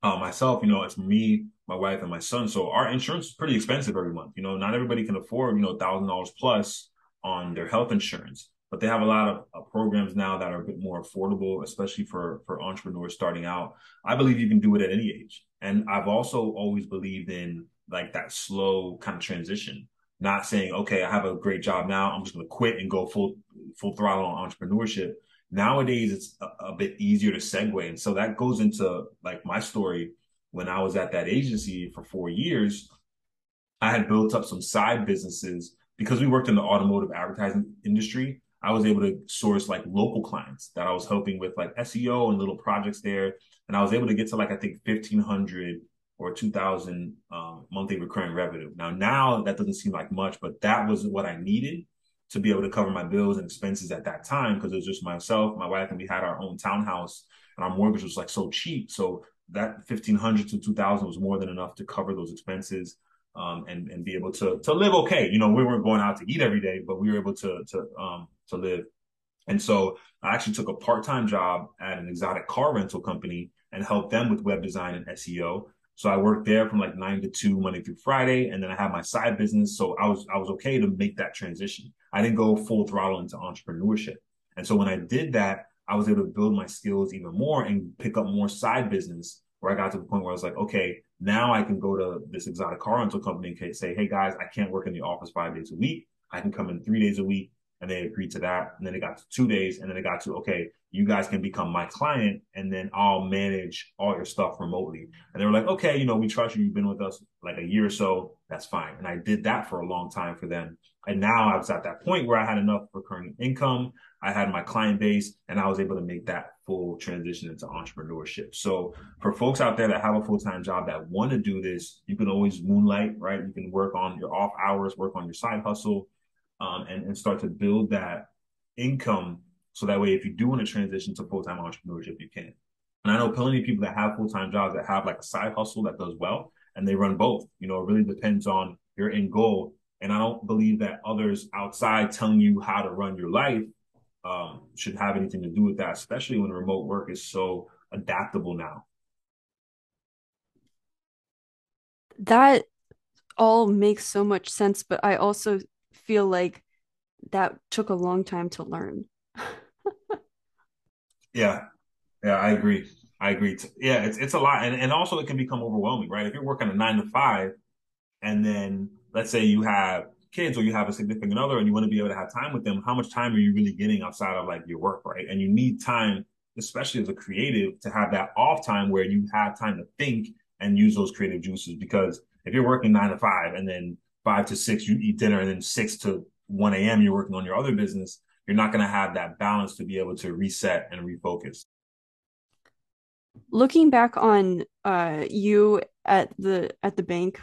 uh, myself, you know, it's me, my wife, and my son. So our insurance is pretty expensive every month. You know, not everybody can afford, you know, thousand dollars plus on their health insurance, but they have a lot of uh, programs now that are a bit more affordable, especially for for entrepreneurs starting out. I believe you can do it at any age, and I've also always believed in like that slow kind of transition. Not saying, okay, I have a great job now, I'm just going to quit and go full full throttle on entrepreneurship Nowadays, it's a, a bit easier to segue. And so that goes into like my story when I was at that agency for four years. I had built up some side businesses because we worked in the automotive advertising industry. I was able to source like local clients that I was helping with like SEO and little projects there. And I was able to get to like, I think 1500 or 2000 um, monthly recurring revenue. Now, now that doesn't seem like much, but that was what I needed to be able to cover my bills and expenses at that time because it was just myself, my wife, and we had our own townhouse and our mortgage was like so cheap. So that fifteen hundred to two thousand was more than enough to cover those expenses um, and and be able to to live okay. You know, we weren't going out to eat every day, but we were able to to um, to live. And so I actually took a part time job at an exotic car rental company and helped them with web design and SEO. So I worked there from like nine to two Monday through Friday, and then I had my side business. So I was I was okay to make that transition. I didn't go full throttle into entrepreneurship. And so when I did that, I was able to build my skills even more and pick up more side business where I got to the point where I was like, okay, now I can go to this exotic car rental company and say, hey guys, I can't work in the office five days a week. I can come in three days a week and they agreed to that. And then it got to two days, and then it got to okay, you guys can become my client, and then I'll manage all your stuff remotely. And they were like, okay, you know, we trust you. You've been with us like a year or so. That's fine. And I did that for a long time for them. And now I was at that point where I had enough recurring income. I had my client base, and I was able to make that full transition into entrepreneurship. So for folks out there that have a full time job that want to do this, you can always moonlight, right? You can work on your off hours, work on your side hustle um, and, and start to build that income. So that way, if you do want to transition to full time entrepreneurship, you can. And I know plenty of people that have full time jobs that have like a side hustle that does well and they run both. You know, it really depends on your end goal. And I don't believe that others outside telling you how to run your life um, should have anything to do with that, especially when remote work is so adaptable now. That all makes so much sense, but I also feel like that took a long time to learn. yeah. Yeah, I agree. I agree. Yeah, it's it's a lot, and and also it can become overwhelming, right? If you're working a nine to five, and then let's say you have kids or you have a significant other, and you want to be able to have time with them, how much time are you really getting outside of like your work, right? And you need time, especially as a creative, to have that off time where you have time to think and use those creative juices. Because if you're working nine to five and then five to six, you eat dinner, and then six to 1 a.m., you're working on your other business, you're not going to have that balance to be able to reset and refocus. Looking back on uh, you at the at the bank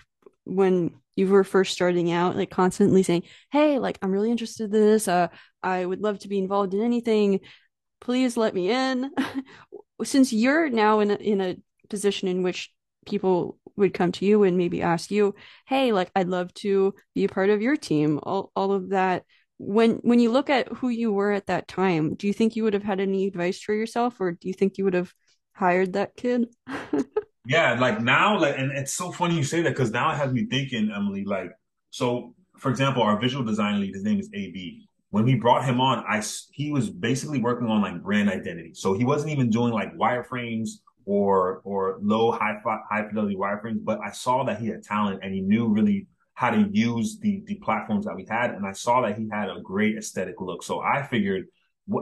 when you were first starting out, like constantly saying, "Hey, like I'm really interested in this. Uh, I would love to be involved in anything. Please let me in." Since you're now in a, in a position in which people would come to you and maybe ask you, "Hey, like I'd love to be a part of your team." All all of that. When when you look at who you were at that time, do you think you would have had any advice for yourself, or do you think you would have hired that kid? yeah, like now, like, and it's so funny you say that because now it has me thinking, Emily. Like, so for example, our visual design lead, his name is AB. When we brought him on, I he was basically working on like brand identity. So he wasn't even doing like wireframes or or low high high fidelity wireframes, but I saw that he had talent and he knew really how to use the the platforms that we had, and I saw that he had a great aesthetic look. So I figured,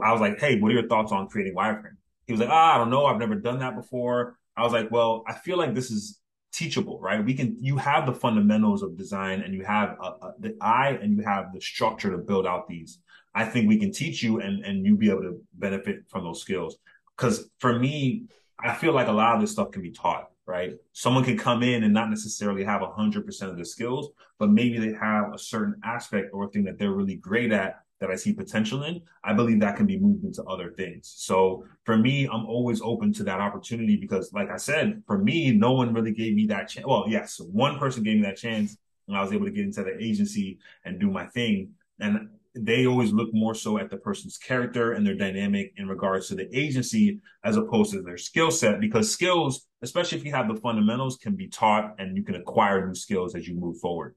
I was like, hey, what are your thoughts on creating wireframe? He was like, ah, I don't know, I've never done that before. I was like, well, I feel like this is teachable, right? We can, you have the fundamentals of design and you have a, a, the eye and you have the structure to build out these. I think we can teach you and, and you be able to benefit from those skills. Cause for me, I feel like a lot of this stuff can be taught, right? Someone can come in and not necessarily have a 100% of the skills, but maybe they have a certain aspect or thing that they're really great at that I see potential in. I believe that can be moved into other things. So for me, I'm always open to that opportunity because, like I said, for me, no one really gave me that chance. Well, yes, one person gave me that chance and I was able to get into the agency and do my thing. And they always look more so at the person's character and their dynamic in regards to the agency as opposed to their skill set because skills especially if you have the fundamentals can be taught and you can acquire new skills as you move forward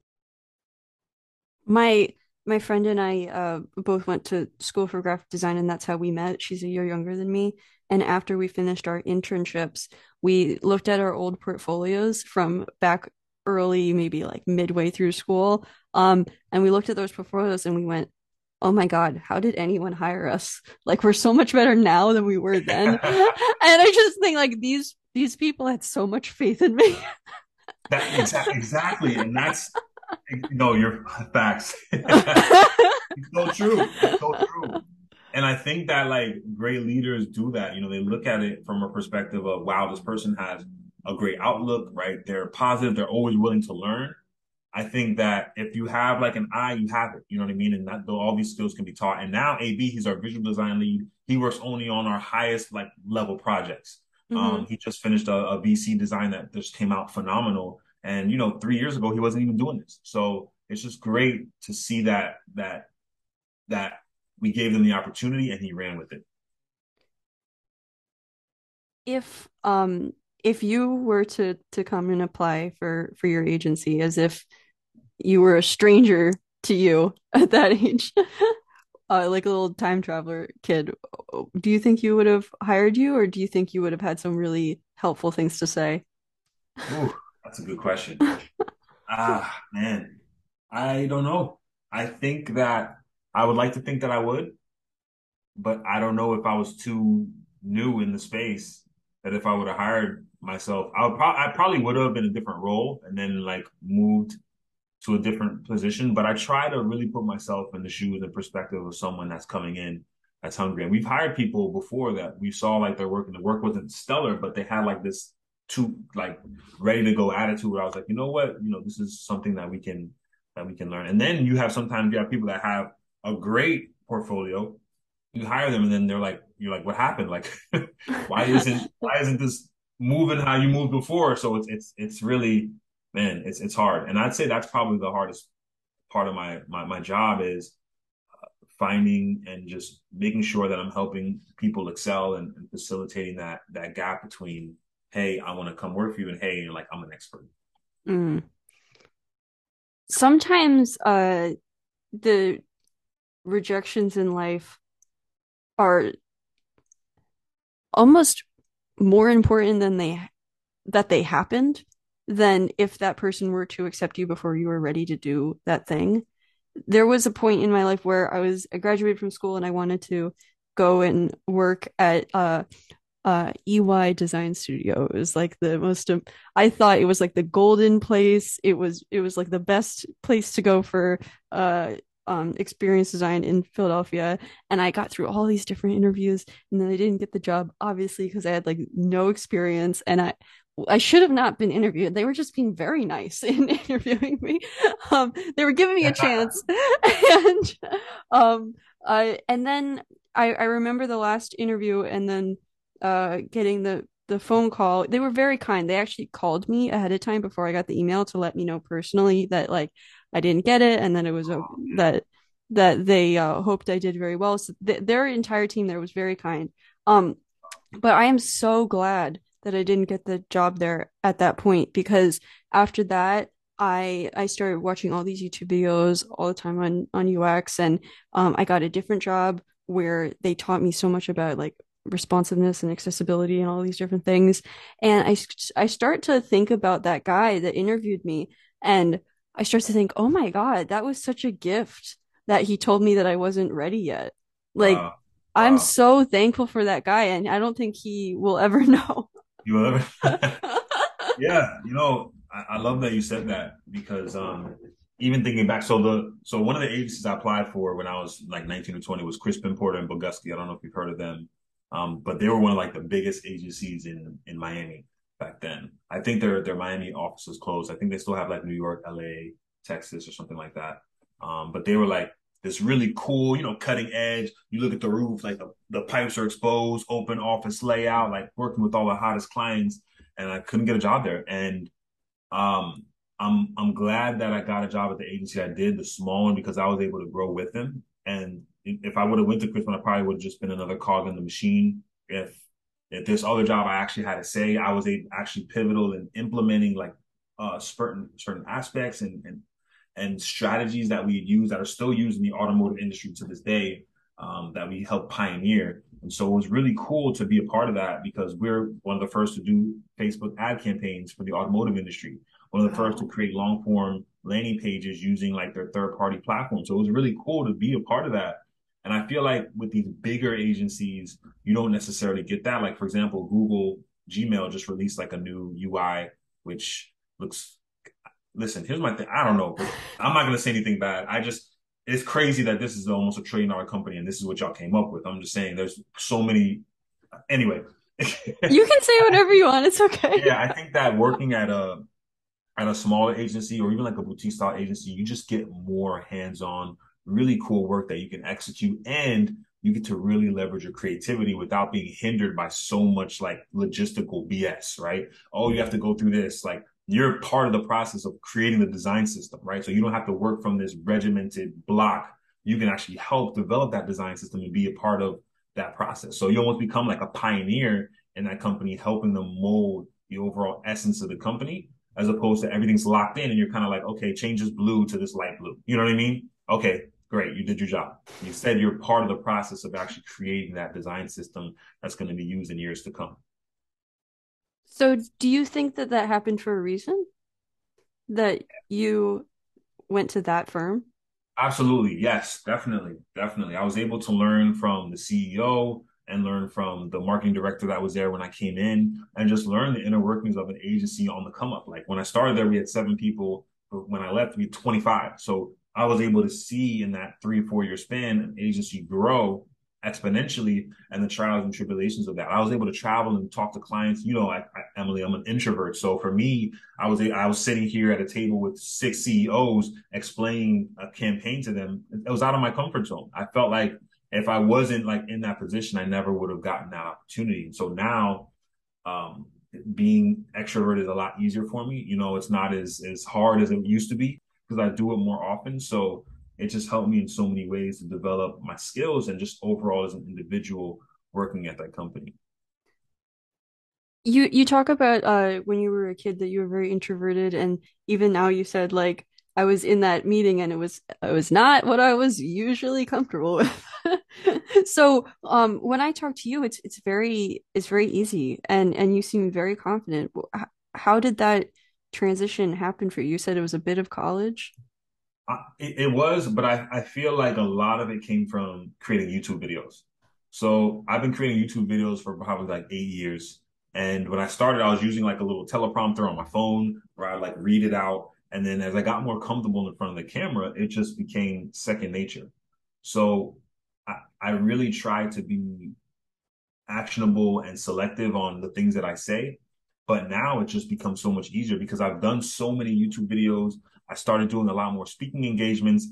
my my friend and I uh, both went to school for graphic design, and that's how we met. She's a year younger than me. And after we finished our internships, we looked at our old portfolios from back early, maybe like midway through school. Um, and we looked at those portfolios and we went, oh my God, how did anyone hire us? Like we're so much better now than we were then. and I just think like these these people had so much faith in me. that exactly, exactly. And that's no, you're facts. it's so true. It's so true. And I think that like great leaders do that. You know, they look at it from a perspective of, wow, this person has a great outlook, right? They're positive. They're always willing to learn. I think that if you have like an eye, you have it. You know what I mean? And that all these skills can be taught. And now AB, he's our visual design lead. He works only on our highest like level projects. Mm-hmm. Um, he just finished a, a VC design that just came out phenomenal. And you know, three years ago he wasn't even doing this. So it's just great to see that that that we gave them the opportunity and he ran with it. If um if you were to to come and apply for for your agency as if you were a stranger to you at that age uh, like a little time traveler kid do you think you would have hired you or do you think you would have had some really helpful things to say Ooh, that's a good question ah man i don't know i think that i would like to think that i would but i don't know if i was too new in the space that if i would have hired myself. I pro- I probably would have been a different role and then like moved to a different position. But I try to really put myself in the shoes and perspective of someone that's coming in that's hungry. And we've hired people before that we saw like their work and the work wasn't stellar, but they had like this too like ready to go attitude where I was like, you know what, you know, this is something that we can that we can learn. And then you have sometimes you have people that have a great portfolio. You hire them and then they're like, you're like, what happened? Like, why isn't why isn't this moving how you moved before. So it's it's it's really man, it's it's hard. And I'd say that's probably the hardest part of my my my job is uh, finding and just making sure that I'm helping people excel and, and facilitating that that gap between hey, I want to come work for you and hey, like I'm an expert. Mm. Sometimes uh the rejections in life are almost more important than they that they happened than if that person were to accept you before you were ready to do that thing. There was a point in my life where I was I graduated from school and I wanted to go and work at uh uh EY design studio. It was like the most um, I thought it was like the golden place. It was it was like the best place to go for uh um, experience design in Philadelphia, and I got through all these different interviews, and then I didn't get the job, obviously, because I had like no experience, and I I should have not been interviewed. They were just being very nice in interviewing me. Um, they were giving me a chance, and um, I and then I I remember the last interview, and then uh, getting the the phone call. They were very kind. They actually called me ahead of time before I got the email to let me know personally that like I didn't get it, and then it was a, that that they uh, hoped I did very well. So th- their entire team there was very kind. Um, but I am so glad that I didn't get the job there at that point because after that I I started watching all these YouTube videos all the time on on UX and um, I got a different job where they taught me so much about like responsiveness and accessibility and all these different things and I I start to think about that guy that interviewed me and I start to think, oh my God, that was such a gift that he told me that I wasn't ready yet. Like, wow. I'm wow. so thankful for that guy, and I don't think he will ever know. You will ever? yeah, you know, I, I, love that you said that because um, even thinking back, so the so one of the agencies I applied for when I was like 19 or 20 was Crispin Porter and Bogusky. I don't know if you've heard of them, um, but they were one of like the biggest agencies in in Miami back then. I think their their Miami offices closed. I think they still have like New York, LA, Texas, or something like that. Um, but they were like this really cool, you know, cutting edge. You look at the roof, like the, the pipes are exposed, open office layout, like working with all the hottest clients. And I couldn't get a job there. And um, I'm I'm glad that I got a job at the agency I did, the small one, because I was able to grow with them And if I would have went to Crispin, I probably would have just been another cog in the machine. If if this other job I actually had to say, I was actually pivotal in implementing like uh, certain certain aspects and and and strategies that we use that are still used in the automotive industry to this day um, that we helped pioneer. And so it was really cool to be a part of that because we're one of the first to do Facebook ad campaigns for the automotive industry, one of the first to create long form landing pages using like their third party platform. So it was really cool to be a part of that. And I feel like with these bigger agencies, you don't necessarily get that. Like, for example, Google Gmail just released like a new UI, which looks, listen, here's my thing. I don't know, I'm not going to say anything bad. I just, it's crazy that this is almost a trillion dollar company and this is what y'all came up with. I'm just saying there's so many. Anyway. you can say whatever you want. It's okay. Yeah. I think that working at a, at a smaller agency or even like a boutique style agency, you just get more hands on, really cool work that you can execute and you get to really leverage your creativity without being hindered by so much like logistical BS, right? Oh, you have to go through this. Like you're part of the process of creating the design system, right? So you don't have to work from this regimented block. You can actually help develop that design system and be a part of that process. So you almost become like a pioneer in that company, helping them mold the overall essence of the company, as opposed to everything's locked in and you're kind of like, okay, change this blue to this light blue. You know what I mean? Okay, great. You did your job. You said you're part of the process of actually creating that design system that's going to be used in years to come. So, do you think that that happened for a reason? That you went to that firm? Absolutely. Yes, definitely. Definitely. I was able to learn from the CEO and learn from the marketing director that was there when I came in and just learn the inner workings of an agency on the come up. Like when I started there, we had seven people. When I left, we had 25. So I was able to see in that three, four year span an agency grow exponentially and the trials and tribulations of that. I was able to travel and talk to clients. You know, I, I, Emily, I'm an introvert, so for me, I was I was sitting here at a table with six CEOs explaining a campaign to them. It was out of my comfort zone. I felt like if I wasn't like in that position, I never would have gotten that opportunity. And so now, um, being extroverted is a lot easier for me. You know, it's not as as hard as it used to be because I do it more often. So it just helped me in so many ways to develop my skills and just overall as an individual working at that company. You you talk about uh when you were a kid that you were very introverted and even now you said like I was in that meeting and it was it was not what I was usually comfortable with. so um when I talk to you it's it's very it's very easy and and you seem very confident. How did that transition happen for you? You said it was a bit of college it, it, was, but I, I feel like a lot of it came from creating YouTube videos. So I've been creating YouTube videos for probably like eight years. And when I started, I was using like a little teleprompter on my phone where I like read it out. And then as I got more comfortable in front of the camera, it just became second nature. So I, I really try to be actionable and selective on the things that I say. But now it just becomes so much easier because I've done so many YouTube videos. I started doing a lot more speaking engagements.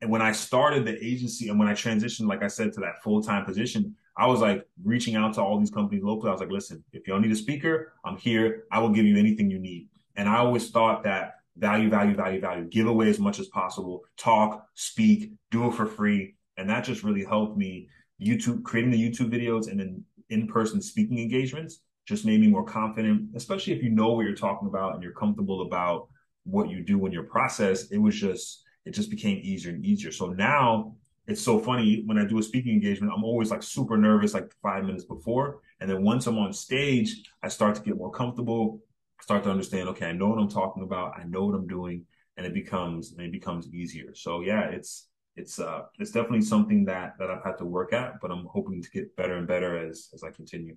And when I started the agency and when I transitioned, like I said, to that full time position, I was like reaching out to all these companies locally. I was like, listen, if y'all need a speaker, I'm here. I will give you anything you need. And I always thought that value, value, value, value, give away as much as possible, talk, speak, do it for free. And that just really helped me YouTube, creating the YouTube videos and then in person speaking engagements just made me more confident, especially if you know what you're talking about and you're comfortable about what you do in your process. It was just, it just became easier and easier. So now it's so funny when I do a speaking engagement, I'm always like super nervous, like five minutes before. And then once I'm on stage, I start to get more comfortable, start to understand, okay, I know what I'm talking about. I know what I'm doing. And it becomes, and it becomes easier. So yeah, it's, it's, uh, it's definitely something that, that I've had to work at, but I'm hoping to get better and better as, as I continue.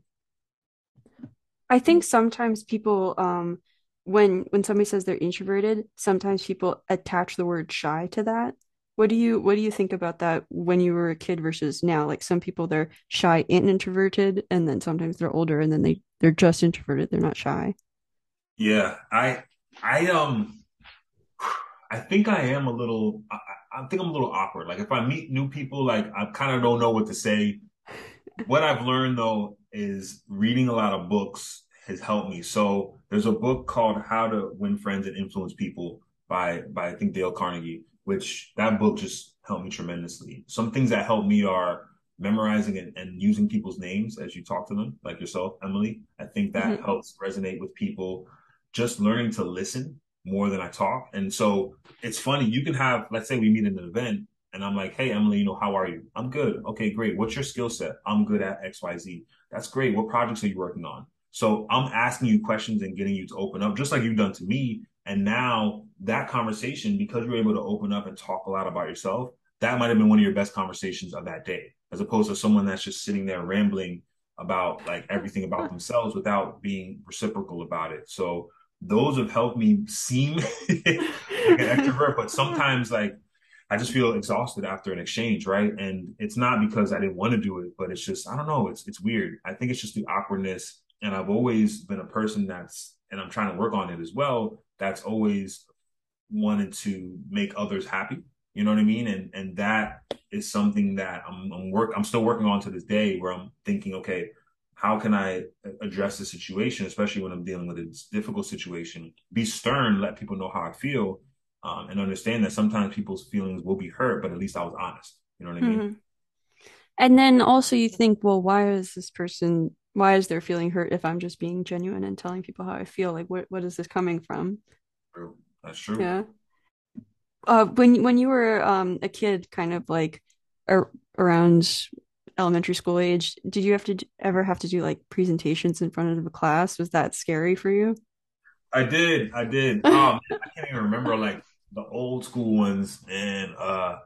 I think sometimes people um when when somebody says they're introverted, sometimes people attach the word shy to that. What do you what do you think about that when you were a kid versus now? Like some people they're shy and introverted and then sometimes they're older and then they they're just introverted, they're not shy. Yeah, I I um I think I am a little I, I think I'm a little awkward. Like if I meet new people like I kind of don't know what to say. what I've learned though is reading a lot of books has helped me. So there's a book called How to Win Friends and Influence People by by I think Dale Carnegie, which that book just helped me tremendously. Some things that help me are memorizing and, and using people's names as you talk to them, like yourself, Emily. I think that mm-hmm. helps resonate with people. Just learning to listen more than I talk. And so it's funny. You can have, let's say we meet in an event and I'm like, Hey, Emily, you know, how are you? I'm good. Okay, great. What's your skill set? I'm good at X, Y, Z. That's great. What projects are you working on? So I'm asking you questions and getting you to open up, just like you've done to me. And now that conversation, because you're able to open up and talk a lot about yourself, that might have been one of your best conversations of that day, as opposed to someone that's just sitting there rambling about like everything about themselves without being reciprocal about it. So those have helped me seem like an extrovert, but sometimes like I just feel exhausted after an exchange, right? And it's not because I didn't want to do it, but it's just I don't know, it's it's weird. I think it's just the awkwardness. And I've always been a person that's and I'm trying to work on it as well, that's always wanted to make others happy. You know what I mean? And and that is something that I'm, I'm work I'm still working on to this day where I'm thinking, okay, how can I address the situation, especially when I'm dealing with a difficult situation? Be stern, let people know how I feel, um, and understand that sometimes people's feelings will be hurt, but at least I was honest. You know what I mean? Mm-hmm. And then also you think, well, why is this person? Why is there feeling hurt if I'm just being genuine and telling people how I feel? Like, what what is this coming from? True. That's true. Yeah. Uh, when when you were um a kid, kind of like ar- around elementary school age, did you have to ever have to do like presentations in front of a class? Was that scary for you? I did. I did. Um, I can't even remember like the old school ones. And uh,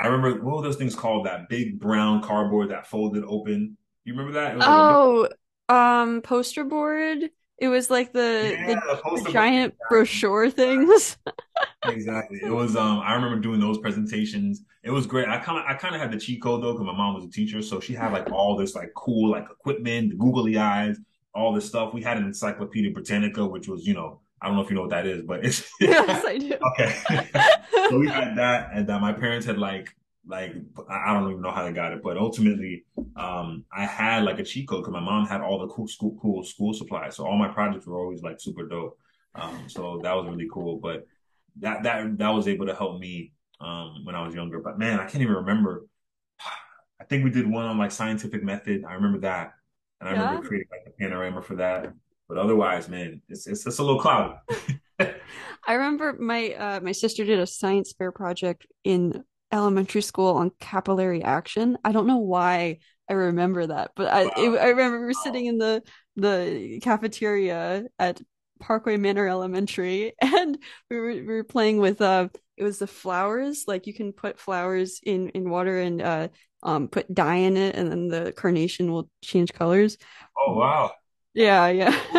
I remember what were those things called? That big brown cardboard that folded open. You remember that? oh, um, poster board. It was like the, yeah, the, the giant brochure things. exactly. It was um I remember doing those presentations. It was great. I kind of I kind of had the cheat code though because my mom was a teacher, so she had like all this like cool like equipment, the googly eyes, all this stuff. We had an Encyclopedia Britannica, which was you know I don't know if you know what that is, but it's yes I do. Okay, so we had that, and that my parents had like like I don't even know how they got it, but ultimately, um, I had like a cheat code because my mom had all the cool school cool school supplies, so all my projects were always like super dope. Um, so that was really cool. But that that that was able to help me um when I was younger. But man, I can't even remember. I think we did one on like scientific method. I remember that, and I yeah. remember creating like a panorama for that. But otherwise, man, it's it's, it's a little cloudy. I remember my uh, my sister did a science fair project in elementary school on capillary action. I don't know why I remember that, but I wow. it, I remember we were sitting in the the cafeteria at Parkway Manor Elementary, and we were we were playing with uh it was the flowers. Like you can put flowers in in water and uh um put dye in it, and then the carnation will change colors. Oh wow! Yeah, yeah.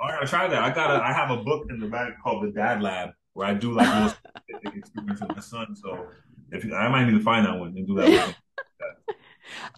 I gotta try that. I got I have a book in the back called the Dad Lab where I do like experiments with my son. So if I might need to find that one and do that.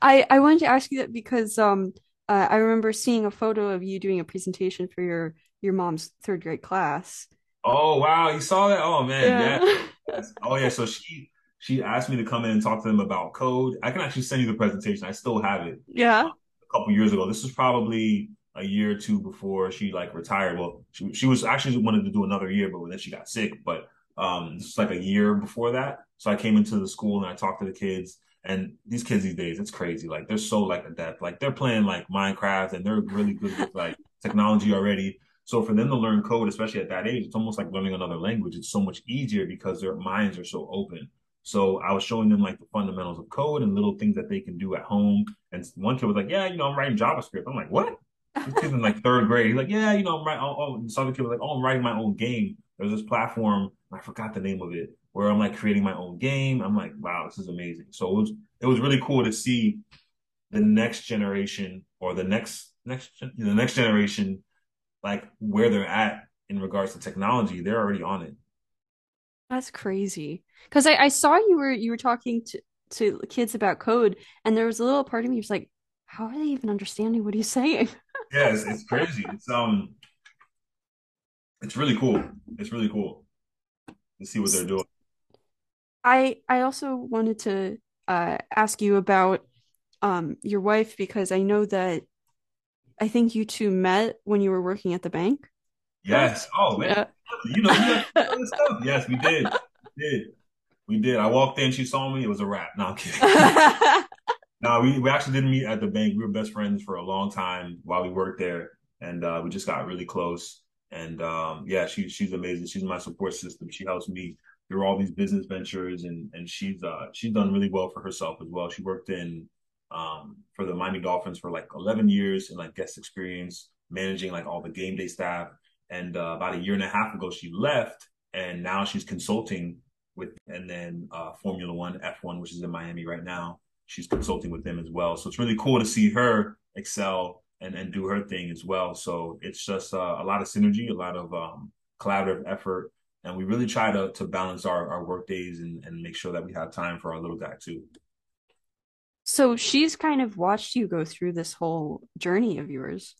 I I wanted to ask you that because um uh, I remember seeing a photo of you doing a presentation for your your mom's third grade class. Oh wow, you saw that? Oh man, yeah. Yes. Oh yeah, so she she asked me to come in and talk to them about code. I can actually send you the presentation. I still have it. Yeah. Um, a couple years ago. This was probably a year or two before she like retired. Well, she she was actually wanted to do another year, but then she got sick. But um, was like a year before that. So I came into the school and I talked to the kids. And these kids these days, it's crazy. Like they're so like adept. Like they're playing like Minecraft and they're really good with like technology already. So for them to learn code, especially at that age, it's almost like learning another language. It's so much easier because their minds are so open. So I was showing them like the fundamentals of code and little things that they can do at home. And one kid was like, "Yeah, you know, I'm writing JavaScript." I'm like, "What?" This kid's in like third grade. He's like, "Yeah, you know, I'm writing." Oh, oh. Other kid was like, "Oh, I'm writing my own game." There's this platform. I forgot the name of it where I'm like creating my own game. I'm like, wow, this is amazing. So it was it was really cool to see the next generation or the next next the next generation like where they're at in regards to technology. They're already on it. That's crazy. Because I, I saw you were you were talking to to kids about code, and there was a little part of me was like, how are they even understanding what he's saying? yeah, it's, it's crazy. It's um, it's really cool. It's really cool to see what they're doing. I I also wanted to uh, ask you about um, your wife because I know that I think you two met when you were working at the bank. Yes. Oh man, yeah. you know, you know stuff. Yes, we did. We did. We did. I walked in, she saw me, it was a wrap. No, I'm kidding. no, we, we actually didn't meet at the bank. We were best friends for a long time while we worked there. And uh, we just got really close. And um, yeah, she, she's amazing. She's my support system. She helps me through all these business ventures and and she's uh she's done really well for herself as well. She worked in um for the Miami Dolphins for like 11 years in like guest experience, managing like all the game day staff. And uh, about a year and a half ago, she left, and now she's consulting with and then uh, Formula One F1, which is in Miami right now. She's consulting with them as well. So it's really cool to see her excel and and do her thing as well. So it's just uh, a lot of synergy, a lot of um, collaborative effort and we really try to to balance our our work days and and make sure that we have time for our little guy too. So she's kind of watched you go through this whole journey of yours.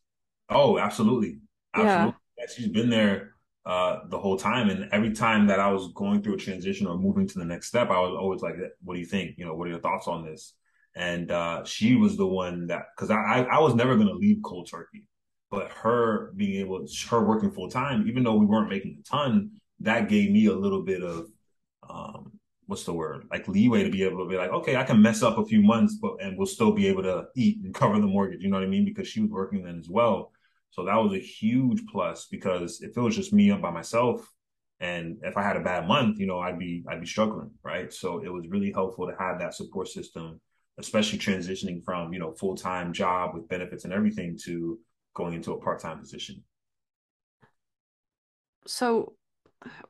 Oh, absolutely, absolutely. Yeah. She's been there uh, the whole time, and every time that I was going through a transition or moving to the next step, I was always like, "What do you think? You know, what are your thoughts on this?" And uh, she was the one that because I I was never going to leave cold turkey, but her being able, her working full time, even though we weren't making a ton, that gave me a little bit of um, what's the word? Like leeway to be able to be like okay i can mess up a few months but and we'll still be able to eat and cover the mortgage you know what i mean? Because she was working then as well. So that was a huge plus because if it was just me up by myself and if i had a bad month you know i'd be i'd be struggling right? So it was really helpful to have that support system especially transitioning from you know full-time job with benefits and everything to going into a part-time position. So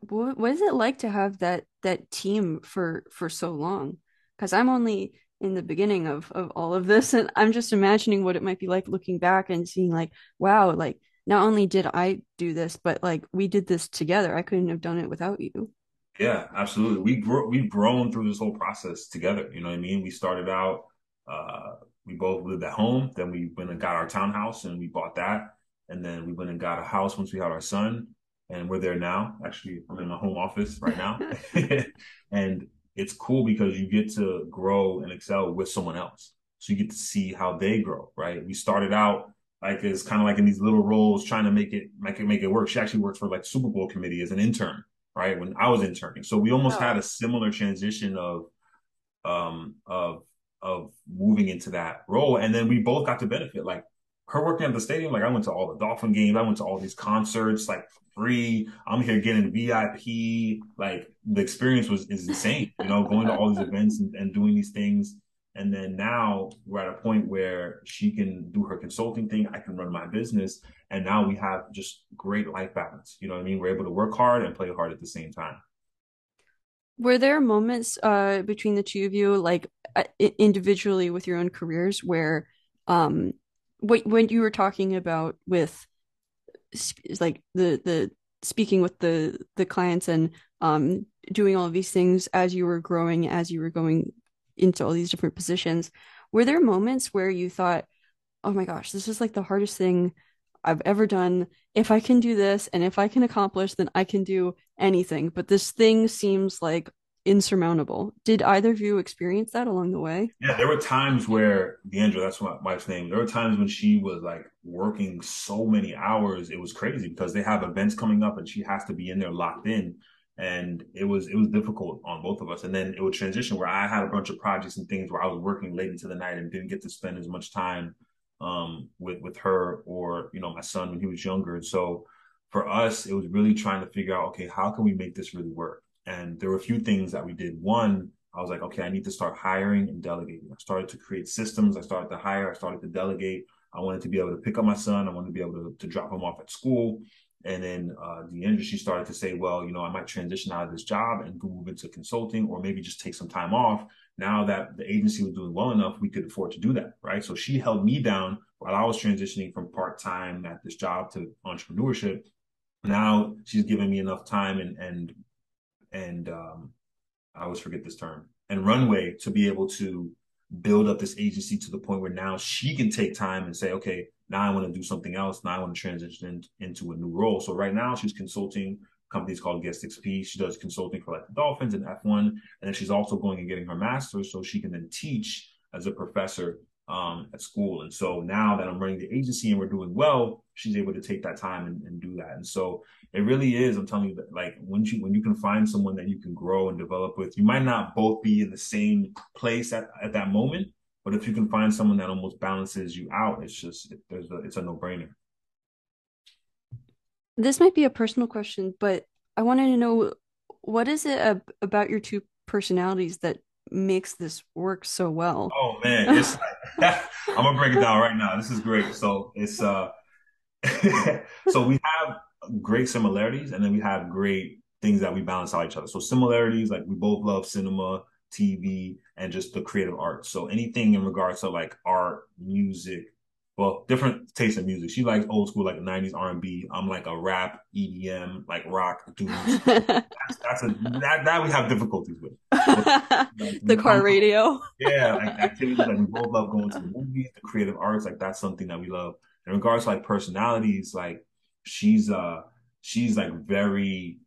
what, what is it like to have that that team for for so long? Because I'm only in the beginning of of all of this, and I'm just imagining what it might be like looking back and seeing like, wow, like not only did I do this, but like we did this together. I couldn't have done it without you. Yeah, absolutely. We grew, we've grown through this whole process together. You know what I mean? We started out, uh, we both lived at home. Then we went and got our townhouse and we bought that. And then we went and got a house once we had our son and we're there now. Actually, I'm in my home office right now. and it's cool because you get to grow and excel with someone else. So you get to see how they grow, right? We started out like it's kind of like in these little roles trying to make it make it make it work. She actually works for like Super Bowl committee as an intern, right? When I was interning. So we almost oh. had a similar transition of um of of moving into that role. And then we both got to benefit. Like her working at the stadium, like I went to all the Dolphin games, I went to all these concerts, like free. I'm here getting VIP. Like the experience was is insane, you know, going to all these events and, and doing these things. And then now we're at a point where she can do her consulting thing. I can run my business. And now we have just great life balance. You know what I mean? We're able to work hard and play hard at the same time. Were there moments uh, between the two of you, like uh, individually with your own careers, where um, what when you were talking about with like the the speaking with the the clients and um doing all of these things as you were growing as you were going into all these different positions were there moments where you thought oh my gosh this is like the hardest thing I've ever done. If I can do this and if I can accomplish then I can do anything. But this thing seems like insurmountable. Did either of you experience that along the way? Yeah, there were times where Deandra, that's my wife's name. There were times when she was like working so many hours, it was crazy because they have events coming up and she has to be in there locked in. And it was it was difficult on both of us. And then it would transition where I had a bunch of projects and things where I was working late into the night and didn't get to spend as much time um, with with her or you know my son when he was younger. And so for us, it was really trying to figure out okay, how can we make this really work? And there were a few things that we did. One, I was like, okay, I need to start hiring and delegating. I started to create systems. I started to hire. I started to delegate. I wanted to be able to pick up my son. I wanted to be able to, to drop him off at school. And then uh, the industry started to say, well, you know, I might transition out of this job and move into consulting or maybe just take some time off. Now that the agency was doing well enough, we could afford to do that, right? So she held me down while I was transitioning from part time at this job to entrepreneurship. Now she's giving me enough time and, and and um, I always forget this term and runway to be able to build up this agency to the point where now she can take time and say, okay, now I want to do something else. Now I want to transition in, into a new role. So right now she's consulting companies called Guest XP. She does consulting for like the Dolphins and F1. And then she's also going and getting her master's so she can then teach as a professor um, at school. And so now that I'm running the agency and we're doing well, she's able to take that time and, and do that. And so it really is. I'm telling you that like when you when you can find someone that you can grow and develop with, you might not both be in the same place at, at that moment, but if you can find someone that almost balances you out, it's just it, there's a, it's a no brainer. This might be a personal question, but I wanted to know what is it ab- about your two personalities that makes this work so well? Oh man, it's like, I'm gonna break it down right now. This is great. So it's uh, so we have great similarities, and then we have great things that we balance out each other. So similarities, like we both love cinema, TV, and just the creative arts. So anything in regards to like art, music, well, different taste in music. She likes old school, like '90s R&B. I'm like a rap, EDM, like rock dude. that's, that's, a that that we have difficulties with. like, the car radio. Yeah, like activities like we both love going to the movies, the creative arts. Like that's something that we love. In regards to like personalities, like she's uh she's like very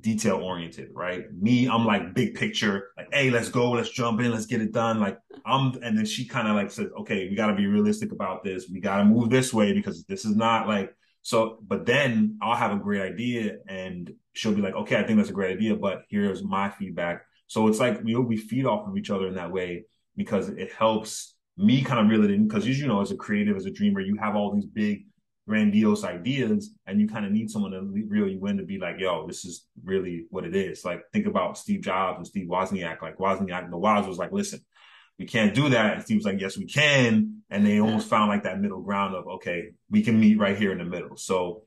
detail oriented, right? Me, I'm like big picture, like, hey, let's go, let's jump in, let's get it done. Like I'm, and then she kind of like says, okay, we got to be realistic about this. We got to move this way because this is not like so. But then I'll have a great idea, and she'll be like, okay, I think that's a great idea, but here's my feedback. So it's like we we feed off of each other in that way because it helps me kind of reel it in because you know as a creative as a dreamer you have all these big grandiose ideas and you kind of need someone to reel you in to be like, yo, this is really what it is. Like think about Steve Jobs and Steve Wozniak. Like Wozniak, the Woz was like, listen, we can't do that. And Steve was like, yes, we can. And they almost found like that middle ground of, okay, we can meet right here in the middle. So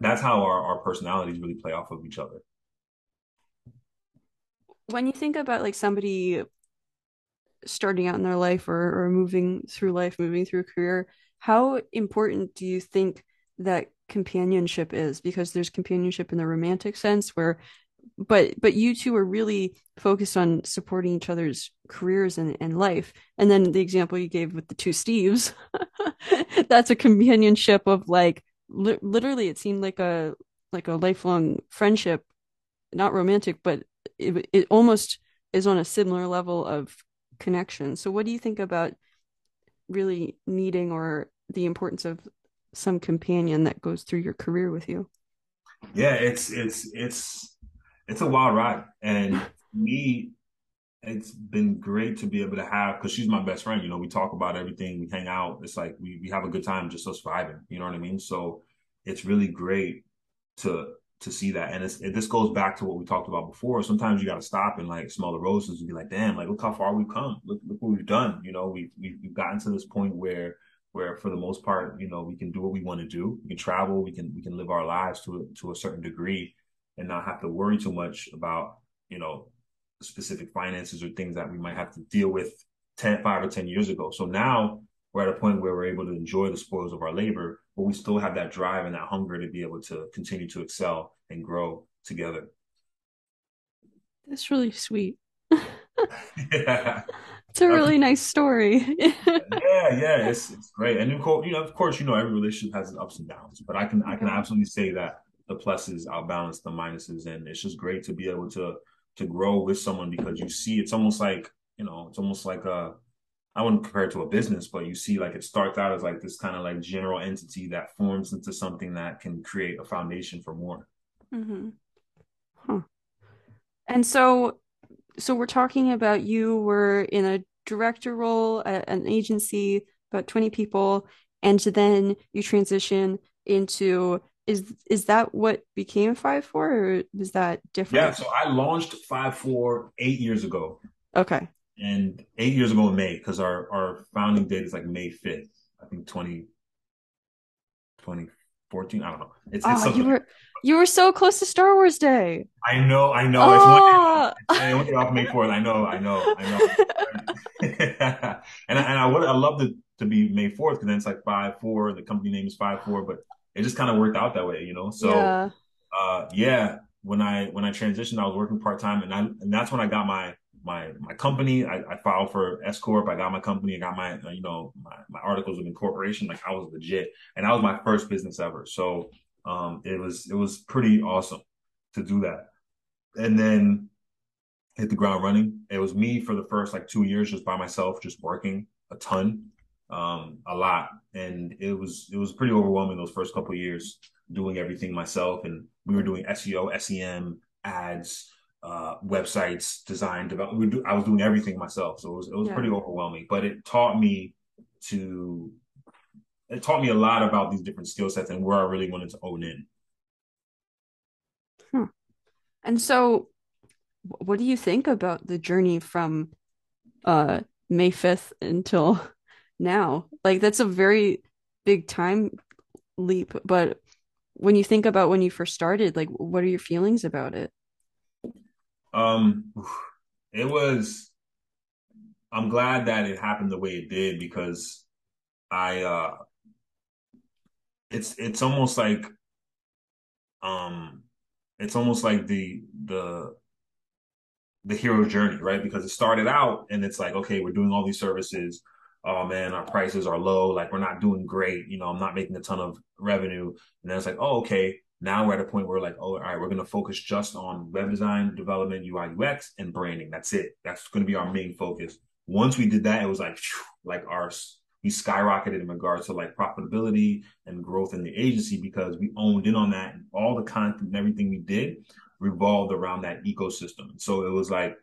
that's how our, our personalities really play off of each other. When you think about like somebody starting out in their life or, or moving through life, moving through a career, how important do you think that companionship is? Because there's companionship in the romantic sense where but but you two are really focused on supporting each other's careers and, and life. And then the example you gave with the two Steves, that's a companionship of like li- literally it seemed like a like a lifelong friendship, not romantic, but it it almost is on a similar level of connection. So what do you think about really needing or the importance of some companion that goes through your career with you. Yeah, it's it's it's it's a wild ride, and me, it's been great to be able to have because she's my best friend. You know, we talk about everything, we hang out. It's like we we have a good time, just us vibing. You know what I mean? So it's really great to to see that. And it's, it, this goes back to what we talked about before. Sometimes you got to stop and like smell the roses and be like, damn, like look how far we've come. Look, look what we've done. You know, we've, we've gotten to this point where where for the most part, you know, we can do what we want to do. We can travel, we can we can live our lives to a, to a certain degree and not have to worry too much about, you know, specific finances or things that we might have to deal with 10, 5 or 10 years ago. So now we're at a point where we're able to enjoy the spoils of our labor, but we still have that drive and that hunger to be able to continue to excel and grow together. That's really sweet. yeah. It's a really nice story. yeah, yeah, it's it's great. And of course, you know, of course, you know, every relationship has its ups and downs, but I can I can absolutely say that the pluses outbalance the minuses, and it's just great to be able to to grow with someone because you see it's almost like you know it's almost like a I wouldn't compare it to a business, but you see like it starts out as like this kind of like general entity that forms into something that can create a foundation for more. Mm-hmm. Huh. And so so we're talking about you were in a director role at an agency, about 20 people, and then you transition into is is that what became five four or is that different? Yeah, so I launched five four eight years ago. Okay. And eight years ago in May, because our our founding date is like May 5th, I think 20, 2014. I don't know. It's, oh, it's ah, you were you were so close to Star Wars Day. I know, I know. Oh. It's one, I went off May 4th. I know, I know, I know. and I, and I would I love it to be May 4th because then it's like five four. The company name is five four, but it just kind of worked out that way, you know. So yeah. uh yeah, when I when I transitioned, I was working part time, and I and that's when I got my my my company. I, I, filed for S corp. I got my company. I got my you know my, my articles of incorporation. Like I was legit, and that was my first business ever. So um, it was it was pretty awesome to do that, and then hit the ground running. It was me for the first like two years just by myself, just working a ton. um, a lot, and it was it was pretty overwhelming those first couple years doing everything myself, and we were doing SEO, SEM, ads, uh, websites, design, develop. We do, I was doing everything myself, so it was it was yeah. pretty overwhelming. But it taught me to it taught me a lot about these different skill sets and where I really wanted to own in. Hmm. And so, what do you think about the journey from uh, May fifth until now? Like that's a very big time leap, but when you think about when you first started, like what are your feelings about it? Um, it was. I'm glad that it happened the way it did because I. uh It's it's almost like, um, it's almost like the the the hero journey, right? Because it started out and it's like, okay, we're doing all these services. Oh man, our prices are low. Like we're not doing great. You know, I'm not making a ton of revenue. And then it's like, oh, okay, now we're at a point where like, oh, all right, we're going to focus just on web design, development, UI, UX, and branding. That's it. That's going to be our main focus. Once we did that, it was like, like our, we skyrocketed in regards to like profitability and growth in the agency because we owned in on that and all the content and everything we did revolved around that ecosystem. So it was like,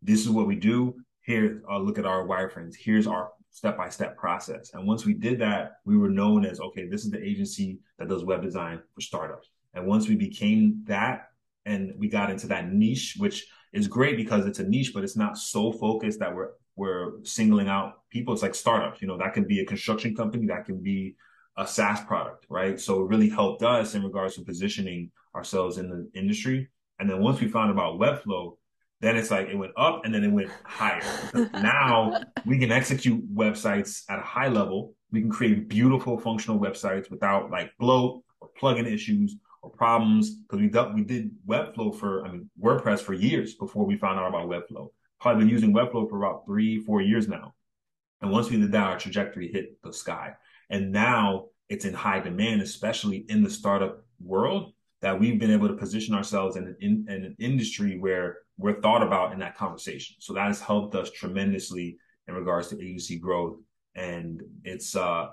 this is what we do. Here, uh, look at our wireframes. Here's our step by step process. And once we did that, we were known as, okay, this is the agency that does web design for startups. And once we became that and we got into that niche, which is great because it's a niche, but it's not so focused that we're we're singling out people. It's like startups, you know, that can be a construction company, that can be a SaaS product, right? So it really helped us in regards to positioning ourselves in the industry. And then once we found about Webflow, then it's like it went up and then it went higher. now we can execute websites at a high level. We can create beautiful functional websites without like bloat or plugin issues or problems because we we did Webflow for, I mean, WordPress for years before we found out about Webflow. Probably been using Webflow for about three, four years now. And once we did that, our trajectory hit the sky. And now it's in high demand, especially in the startup world, that we've been able to position ourselves in an, in, in an industry where we're thought about in that conversation. So that has helped us tremendously in regards to agency growth. And it's, uh,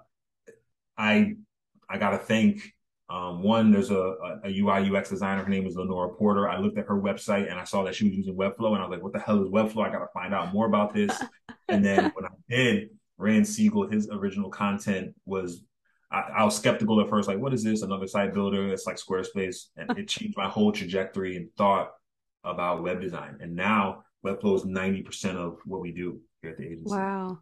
I, I got to thank um, one, there's a, a, UI UX designer. Her name is Lenora Porter. I looked at her website and I saw that she was using Webflow, and I was like, "What the hell is Webflow? I got to find out more about this." and then when I did, Ran Segall, his original content was. I, I, was skeptical at first, like, "What is this? Another site builder? It's like Squarespace," and it changed my whole trajectory and thought about web design. And now Webflow is ninety percent of what we do here at the agency. Wow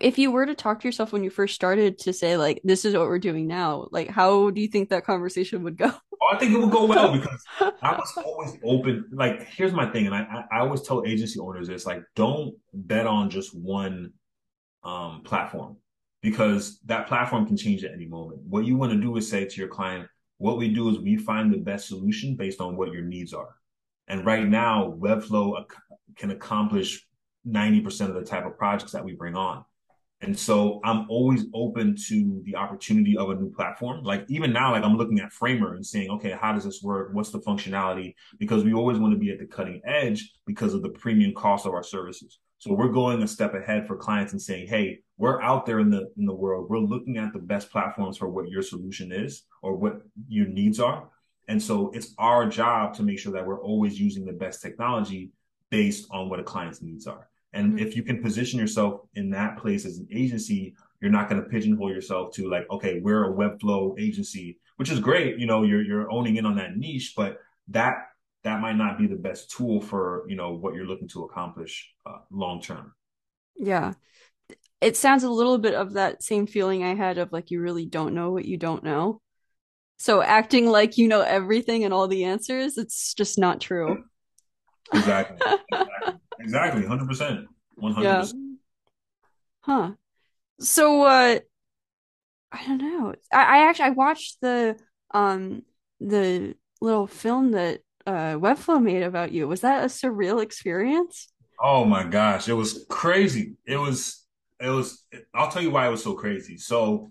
if you were to talk to yourself when you first started to say like this is what we're doing now like how do you think that conversation would go? Oh, i think it would go well because i was always open like here's my thing and I, I always tell agency owners this like don't bet on just one um, platform because that platform can change at any moment. What you want to do is say to your client what we do is we find the best solution based on what your needs are. And right now webflow can accomplish 90% of the type of projects that we bring on and so I'm always open to the opportunity of a new platform. Like even now, like I'm looking at Framer and saying, okay, how does this work? What's the functionality? Because we always want to be at the cutting edge because of the premium cost of our services. So we're going a step ahead for clients and saying, hey, we're out there in the in the world. We're looking at the best platforms for what your solution is or what your needs are. And so it's our job to make sure that we're always using the best technology based on what a client's needs are. And mm-hmm. if you can position yourself in that place as an agency, you're not going to pigeonhole yourself to like, okay, we're a Webflow agency, which is great. You know, you're you're owning in on that niche, but that that might not be the best tool for you know what you're looking to accomplish uh, long term. Yeah, it sounds a little bit of that same feeling I had of like you really don't know what you don't know. So acting like you know everything and all the answers, it's just not true. Exactly. exactly. Hundred percent, one hundred percent. Huh. So, uh, I don't know. I, I actually I watched the um the little film that uh Webflow made about you. Was that a surreal experience? Oh my gosh, it was crazy. It was it was I'll tell you why it was so crazy. So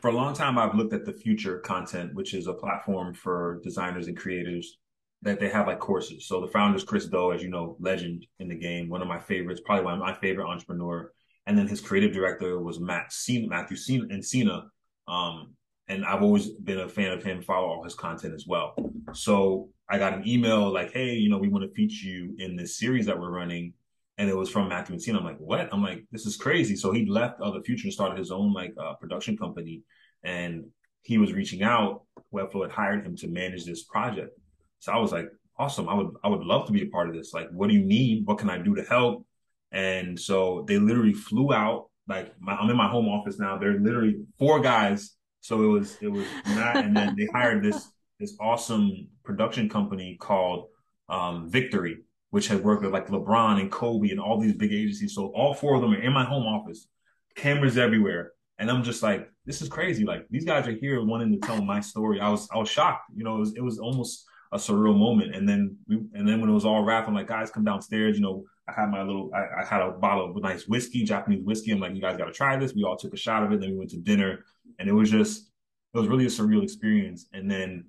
for a long time I've looked at the Futur content, which is a platform for designers and creators that they have like courses. So the founder is Chris Do, as you know, legend in the game, one of my favorites, probably one of my favorite entrepreneur. and then his creative director was Matt Cena, Matthew Cena Encina. Um, and I've always been a fan of him, follow all his content as well. So I got an email like, hey, you know, we want to feature you in this series that we're running. And it was from Matthew Encina. I'm like, what? I'm like, this is crazy. So he left Other Future and started his own like uh, production company. And he was reaching out. Webflow had hired him to manage this project. So I was like, awesome. I would I would love to be a part of this. Like, what do you need? What can I do to help? And so they literally flew out. Like my, I'm in my home office now. They're literally four guys. So it was it was Matt, and then they hired this this awesome production company called um, Victory, which had worked with like LeBron and Kobe and all these big agencies. So all four of them are in my home office, cameras everywhere, and I'm just like, this is crazy. Like these guys are here wanting to tell my story. I was I was shocked. You know, it was it was almost a surreal moment. And then we, and then when it was all wrapped, I'm like, guys, come downstairs. You know, I had my little, I, I had a bottle of nice whiskey, Japanese whiskey. I'm like, you guys got to try this. We all took a shot of it. Then we went to dinner, and it was just, it was really a surreal experience. And then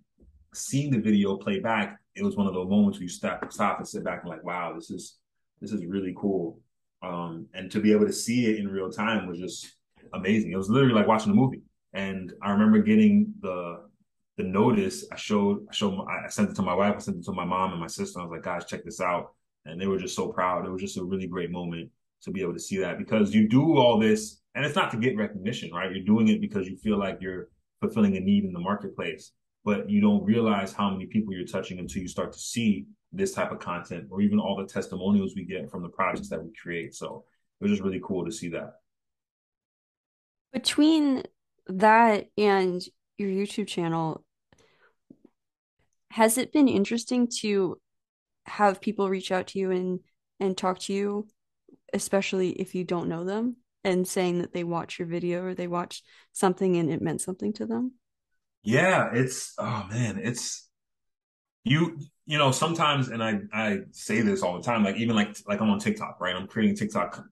seeing the video play back, it was one of those moments where you stop, stop and sit back and like, wow, this is, this is really cool. Um, and to be able to see it in real time was just amazing. It was literally like watching a movie. And I remember getting the the notice, I showed, I showed, I sent it to my wife, I sent it to my mom and my sister. I was like, guys, check this out. And they were just so proud. It was just a really great moment to be able to see that because you do all this and it's not to get recognition, right? You're doing it because you feel like you're fulfilling a need in the marketplace, but you don't realize how many people you're touching until you start to see this type of content or even all the testimonials we get from the projects that we create. So it was just really cool to see that. Between that and your YouTube channel, has it been interesting to have people reach out to you and and talk to you, especially if you don't know them, and saying that they watch your video or they watched something and it meant something to them? Yeah, it's oh man, it's you you know sometimes and I I say this all the time like even like like I'm on TikTok right I'm creating TikTok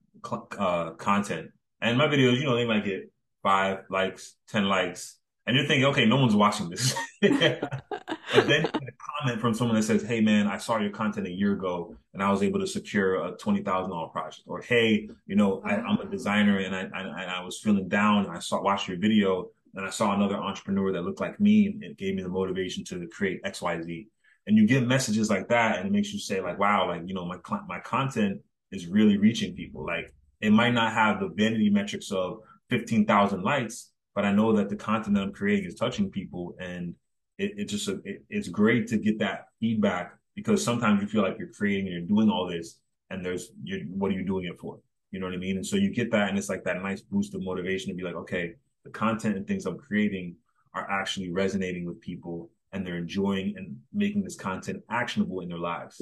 uh, content and my videos you know they might get five likes ten likes and you're thinking, okay, no one's watching this. but then a comment from someone that says, hey, man, I saw your content a year ago and I was able to secure a $20,000 project. Or, hey, you know, I, am a designer and I, I, I was feeling down and I saw, watched your video and I saw another entrepreneur that looked like me and it gave me the motivation to create XYZ. And you get messages like that and it makes you say like, wow, like, you know, my, my content is really reaching people. Like it might not have the vanity metrics of 15,000 likes, but I know that the content that I'm creating is touching people, and it, it just it, it's great to get that feedback because sometimes you feel like you're creating and you're doing all this, and there's what are you doing it for? You know what I mean? And so you get that, and it's like that nice boost of motivation to be like, okay, the content and things I'm creating are actually resonating with people, and they're enjoying and making this content actionable in their lives.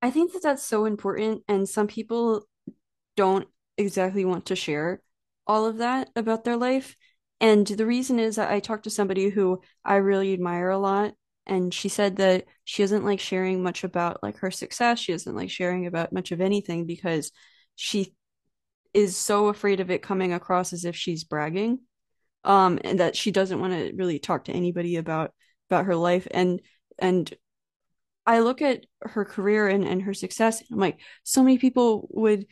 I think that that's so important, and some people don't exactly want to share all of that about their life. And the reason is that I talked to somebody who I really admire a lot, and she said that she doesn't like sharing much about like her success. She doesn't like sharing about much of anything because she is so afraid of it coming across as if she's bragging. Um, and that she doesn't want to really talk to anybody about about her life. And and I look at her career and, and her success, and I'm like, so many people would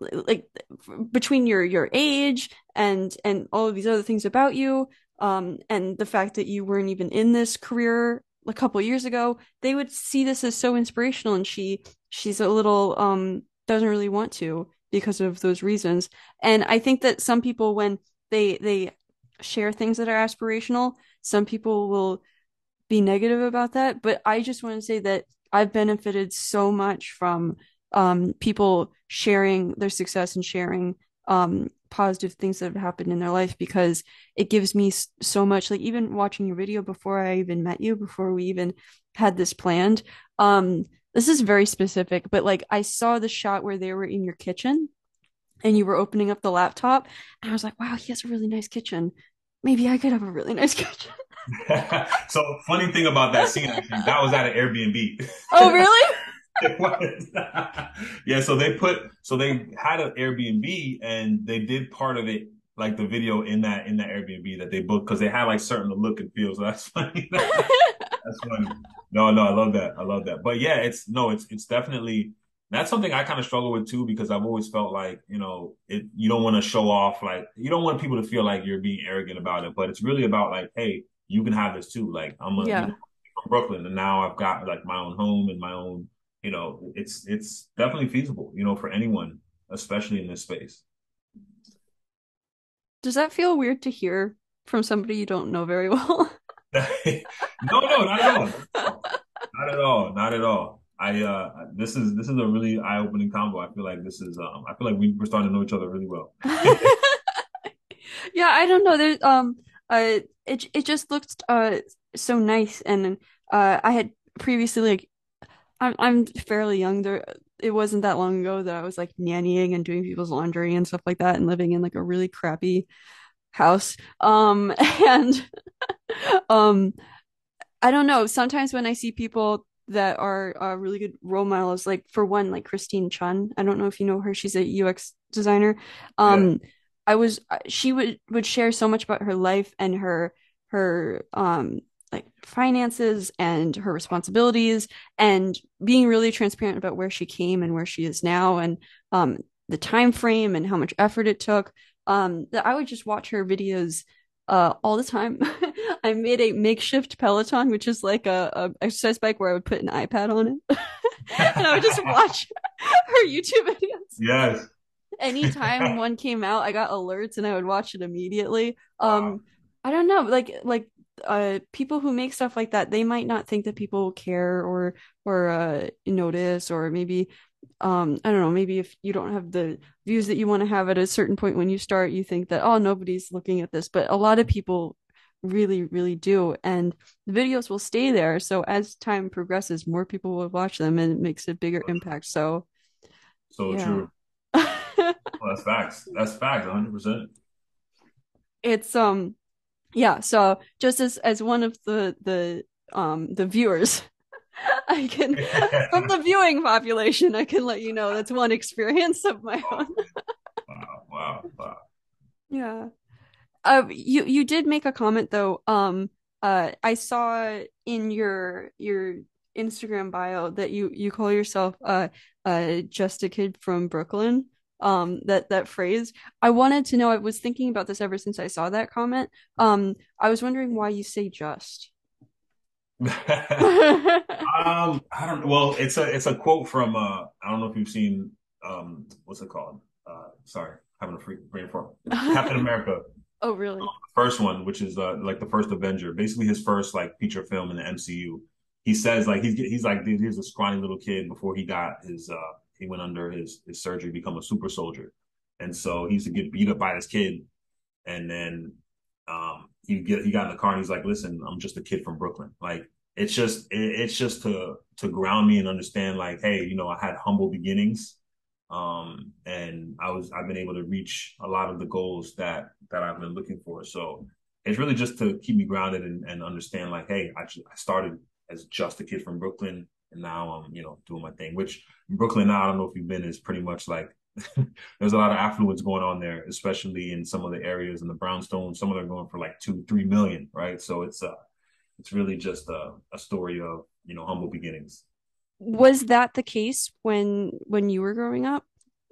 like between your your age and and all of these other things about you um and the fact that you weren't even in this career a couple years ago they would see this as so inspirational and she she's a little um doesn't really want to because of those reasons. And i think that some people when they they share things that are aspirational some people will be negative about that but i just want to say that i've benefited so much from um, people sharing their success and sharing um, positive things that have happened in their life because it gives me so much like even watching your video before I even met you before we even had this planned um this is very specific but like I saw the shot where they were in your kitchen and you were opening up the laptop and I was like wow he has a really nice kitchen. Maybe I could have a really nice kitchen. So funny thing about that scene actually that was at an Airbnb. Oh really yeah, so they put so they had an Airbnb and they did part of it like the video in that in that Airbnb that they booked because they had like certain look and feel. So that's funny. that's funny. No, no, I love that. I love that. But yeah, it's no, it's it's definitely that's something I kind of struggle with too because I've always felt like you know it. You don't want to show off like you don't want people to feel like you're being arrogant about it, but it's really about like, hey, you can have this too. Like I'm a, Yeah. you know from Brooklyn and now I've got like my own home and my own. You know, it's it's definitely feasible. You know, for anyone, especially in this space. Does that feel weird to hear from somebody you don't know very well? no, no, not at all. Not at all. Not at all. I uh this is this is a really eye-opening combo. I feel like this is um I feel like we, we're starting to know each other really well. Yeah, I don't know. There's um uh it it just looked uh so nice and uh I had previously like I'm I'm fairly young there it wasn't that long ago that I was like nannying and doing people's laundry and stuff like that and living in like a really crappy house. Um and um I don't know, sometimes when I see people that are uh, really good role models like for one like Christine Chun, I don't know if you know her, she's a UX designer. Yeah. Um I was she would would share so much about her life and her her um like finances and her responsibilities and being really transparent about where she came and where she is now and um the time frame and how much effort it took um that I would just watch her videos uh all the time. I made a makeshift Peloton which is like a, a exercise bike where I would put an iPad on it and I would just watch her YouTube videos Yes. anytime one came out, I got alerts and I would watch it immediately. Wow. Um, I don't know, like like uh people who make stuff like that, they might not think that people care or or uh notice or maybe um I don't know, maybe if you don't have the views that you want to have at a certain point when you start, you think that oh nobody's looking at this, but a lot of people really really do and the videos will stay there so as time progresses more people will watch them and it makes a bigger impact so So yeah true. Well, that's facts. That's facts, 100%. it's um yeah so just as as one of the the um the viewers i can from the viewing population i can let you know that's one experience of my own. Wow, wow, wow. yeah. Uh you you did make a comment though um uh i saw in your your instagram bio that you you call yourself uh uh just a kid from brooklyn um that that phrase i wanted to know i was thinking about this ever since i saw that comment um i was wondering why you say just Um, I don't Well, it's a it's a quote from uh I don't know if you've seen um what's it called? Uh sorry, having a free brain. Captain America, Oh, really? first one, which is uh like the first Avenger, basically his first like feature film in the MCU. He says like he's he's like he was a scrawny little kid before he got his uh he went under his his surgery, become a super soldier. And so he used to get beat up by this kid and then um he get he got in the car and he's like, "Listen, I'm just a kid from Brooklyn." Like it's just it, it's just to to ground me and understand like, hey, you know, I had humble beginnings, um, and I was I've been able to reach a lot of the goals that that I've been looking for. So it's really just to keep me grounded and, and understand like, hey, I I started as just a kid from Brooklyn. And now I'm, you know, doing my thing, which Brooklyn now, I don't know if you've been, is pretty much like there's a lot of affluence going on there, especially in some of the areas in the brownstone. Some of them are going for like two, three million, right? So it's uh it's really just a, a story of you know humble beginnings. Was that the case when when you were growing up?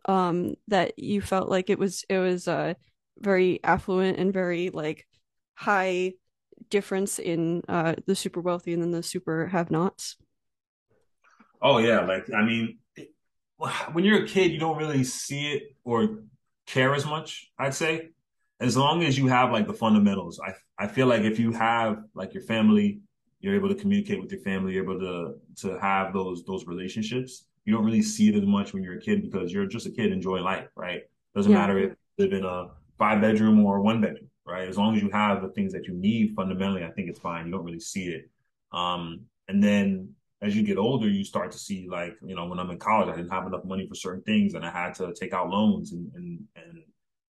Um, that you felt like it was it was uh very affluent and very like high difference in uh the super wealthy and then the super have-nots. Oh yeah, like I mean, it, when you're a kid, you don't really see it or care as much. I'd say, as long as you have like the fundamentals. I I feel like if you have like your family, you're able to communicate with your family, you're able to to have those those relationships. You don't really see it as much when you're a kid because you're just a kid enjoying life, right? Doesn't Yeah. matter if you live in a five bedroom or one bedroom, right? As long as you have the things that you need fundamentally, I think it's fine. You don't really see it. Um, and then as you get older, you start to see like, you know, when I'm in college, I didn't have enough money for certain things and I had to take out loans and and and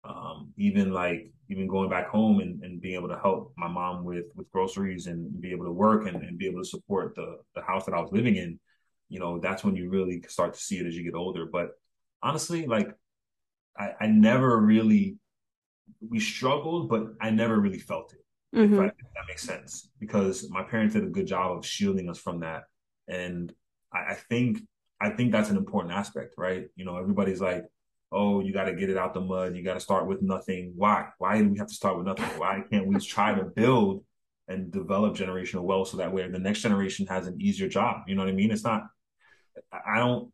um, even like even going back home and, and being able to help my mom with with groceries and be able to work and, and be able to support the the house that I was living in, you know, that's when you really start to see it as you get older. But honestly, like I, I never really we struggled, but I never really felt it, if, I, if that makes sense, because my parents did a good job of shielding us from that. And I, I think I think that's an important aspect, right? You know, everybody's like, oh, you got to get it out the mud. You got to start with nothing. Why? Why do we have to start with nothing? Why can't we try to build and develop generational wealth so that way the next generation has an easier job? You know what I mean? It's not, I don't,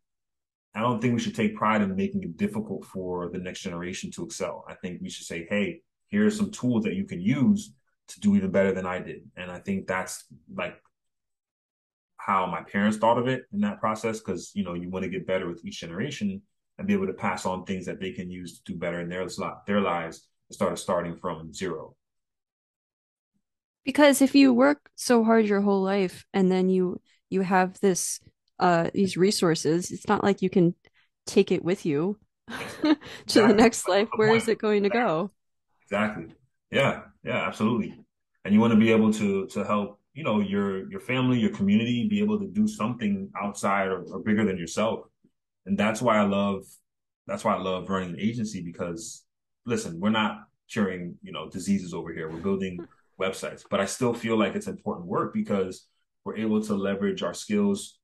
I don't think we should take pride in making it difficult for the next generation to excel. I think we should say, hey, here are some tools that you can use to do even better than I did. And I think that's like how my parents thought of it in that process because you know you want to get better with each generation and be able to pass on things that they can use to do better in their their lives instead of starting from zero. Because if you work so hard your whole life and then you you have this uh these resources, it's not like you can take it with you to exactly. the next life. Where is it going to go? Exactly. Yeah. Yeah. Absolutely. And you want to be able to to help you know your your family your community be able to do something outside or, or, bigger than yourself. And that's why i love that's why i love running an agency because listen we're not curing you know diseases over here. We're building websites. But i still feel like it's important work because we're able to leverage our skills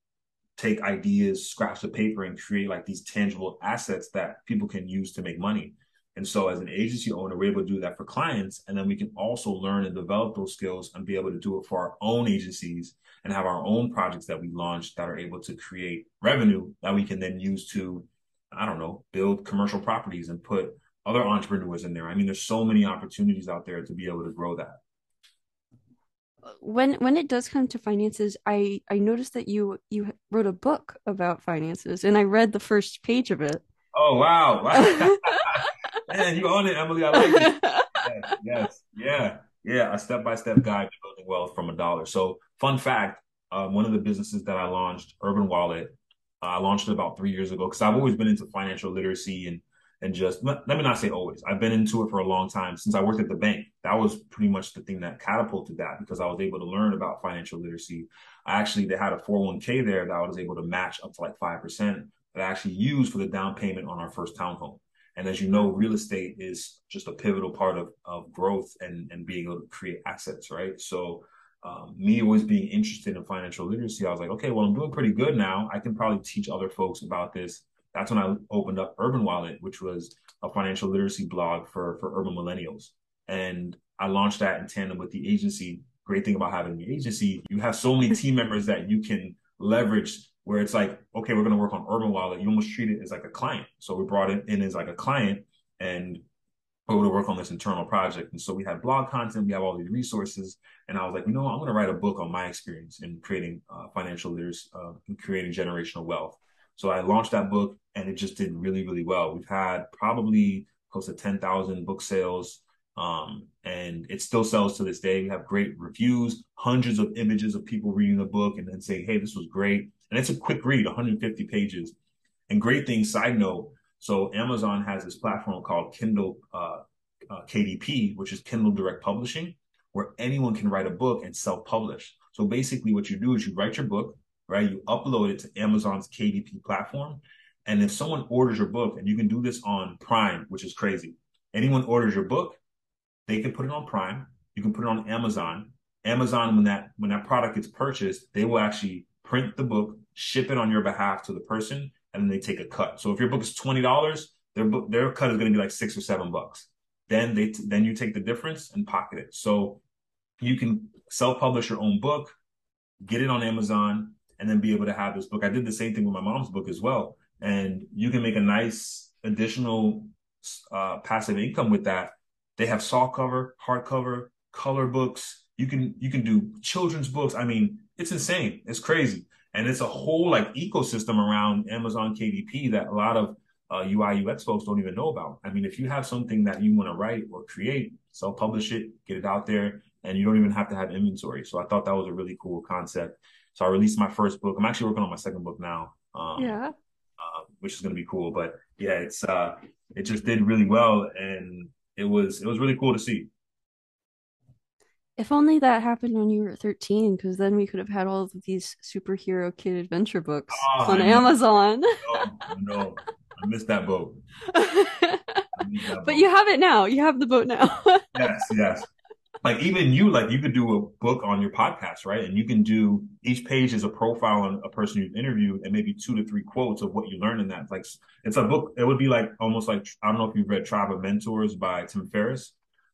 take ideas scraps of paper and create like these tangible assets that people can use to make money and so as an agency owner, we're able to do that for clients. And then we can also learn and develop those skills and be able to do it for our own agencies and have our own projects that we launch that are able to create revenue that we can then use to, I don't know, build commercial properties and put other entrepreneurs in there. I mean, there's so many opportunities out there to be able to grow that. When when it does come to finances, I I noticed that you you wrote a book about finances and I read the first page of it. Oh wow. Man, you own it, Emily. I like it. yes, yes, yeah, yeah. A step by step guide to building wealth from a dollar. So, fun fact: uh, one of the businesses that I launched, Urban Wallet, uh, I launched it about three years ago because I've always been into financial literacy and and just let, let me not say always. I've been into it for a long time since I worked at the bank. That was pretty much the thing that catapulted that because I was able to learn about financial literacy. I actually they had a 401k there that I was able to match up to like five percent that I actually used for the down payment on our first townhome. And as you know, real estate is just a pivotal part of, of growth and, and being able to create assets, right? So, um, me always being interested in financial literacy, I was like, okay, well, I'm doing pretty good now. I can probably teach other folks about this. That's when I opened up Urban Wallet, which was a financial literacy blog for, for urban millennials. And I launched that in tandem with the agency. Great thing about having the agency, you have so many team members that you can leverage where it's like, okay, we're going to work on Urban Wallet. You almost treat it as like a client. So we brought it in as like a client and we're going to work on this internal project. And so we have blog content, we have all these resources. And I was like, you know, I'm going to write a book on my experience in creating uh, financial leaders, uh, in creating generational wealth. So I launched that book and it just did really, really well. We've had probably close to 10,000 book sales. Um, and it still sells to this day. We have great reviews, hundreds of images of people reading the book and then saying, Hey, this was great. And it's a quick read, 150 pages. And great thing, side note. So Amazon has this platform called Kindle uh, uh, KDP, which is Kindle Direct Publishing, where anyone can write a book and self-publish. So basically, what you do is you write your book, right? You upload it to Amazon's KDP platform, and if someone orders your book, and you can do this on Prime, which is crazy. Anyone orders your book, they can put it on Prime. You can put it on Amazon. Amazon, when that when that product gets purchased, they will actually print the book, ship it on your behalf to the person, and then they take a cut. So if your book is twenty dollars, their book their cut is going to be like six or seven bucks. Then they t- then you take the difference and pocket it. So you can self publish your own book, get it on Amazon, and then be able to have this book. I did the same thing with my mom's book as well, and you can make a nice additional uh, passive income with that. They have soft cover, hardcover, color books. You can you can do children's books. I mean, it's insane. It's crazy. And it's a whole like ecosystem around Amazon KDP that a lot of uh, UI UX folks don't even know about. I mean, if you have something that you want to write or create, self publish it, get it out there, and you don't even have to have inventory. So I thought that was a really cool concept. So I released my first book. I'm actually working on my second book now. Um, yeah. Uh, which is going to be cool. But yeah, it's uh, it just did really well, and it was it was really cool to see. If only that happened when you were 13, because then we could have had all of these superhero kid adventure books oh, on Amazon. no, no, I missed that boat. Missed that but boat. you have it now. You have the boat now. yes, yes. like even you, like you could do a book on your podcast, right? And you can do each page is a profile on a person you've interviewed and maybe two to three quotes of what you learned in that. Like it's a book. It would be like almost like I don't know if you've read Tribe of Mentors by Tim Ferriss,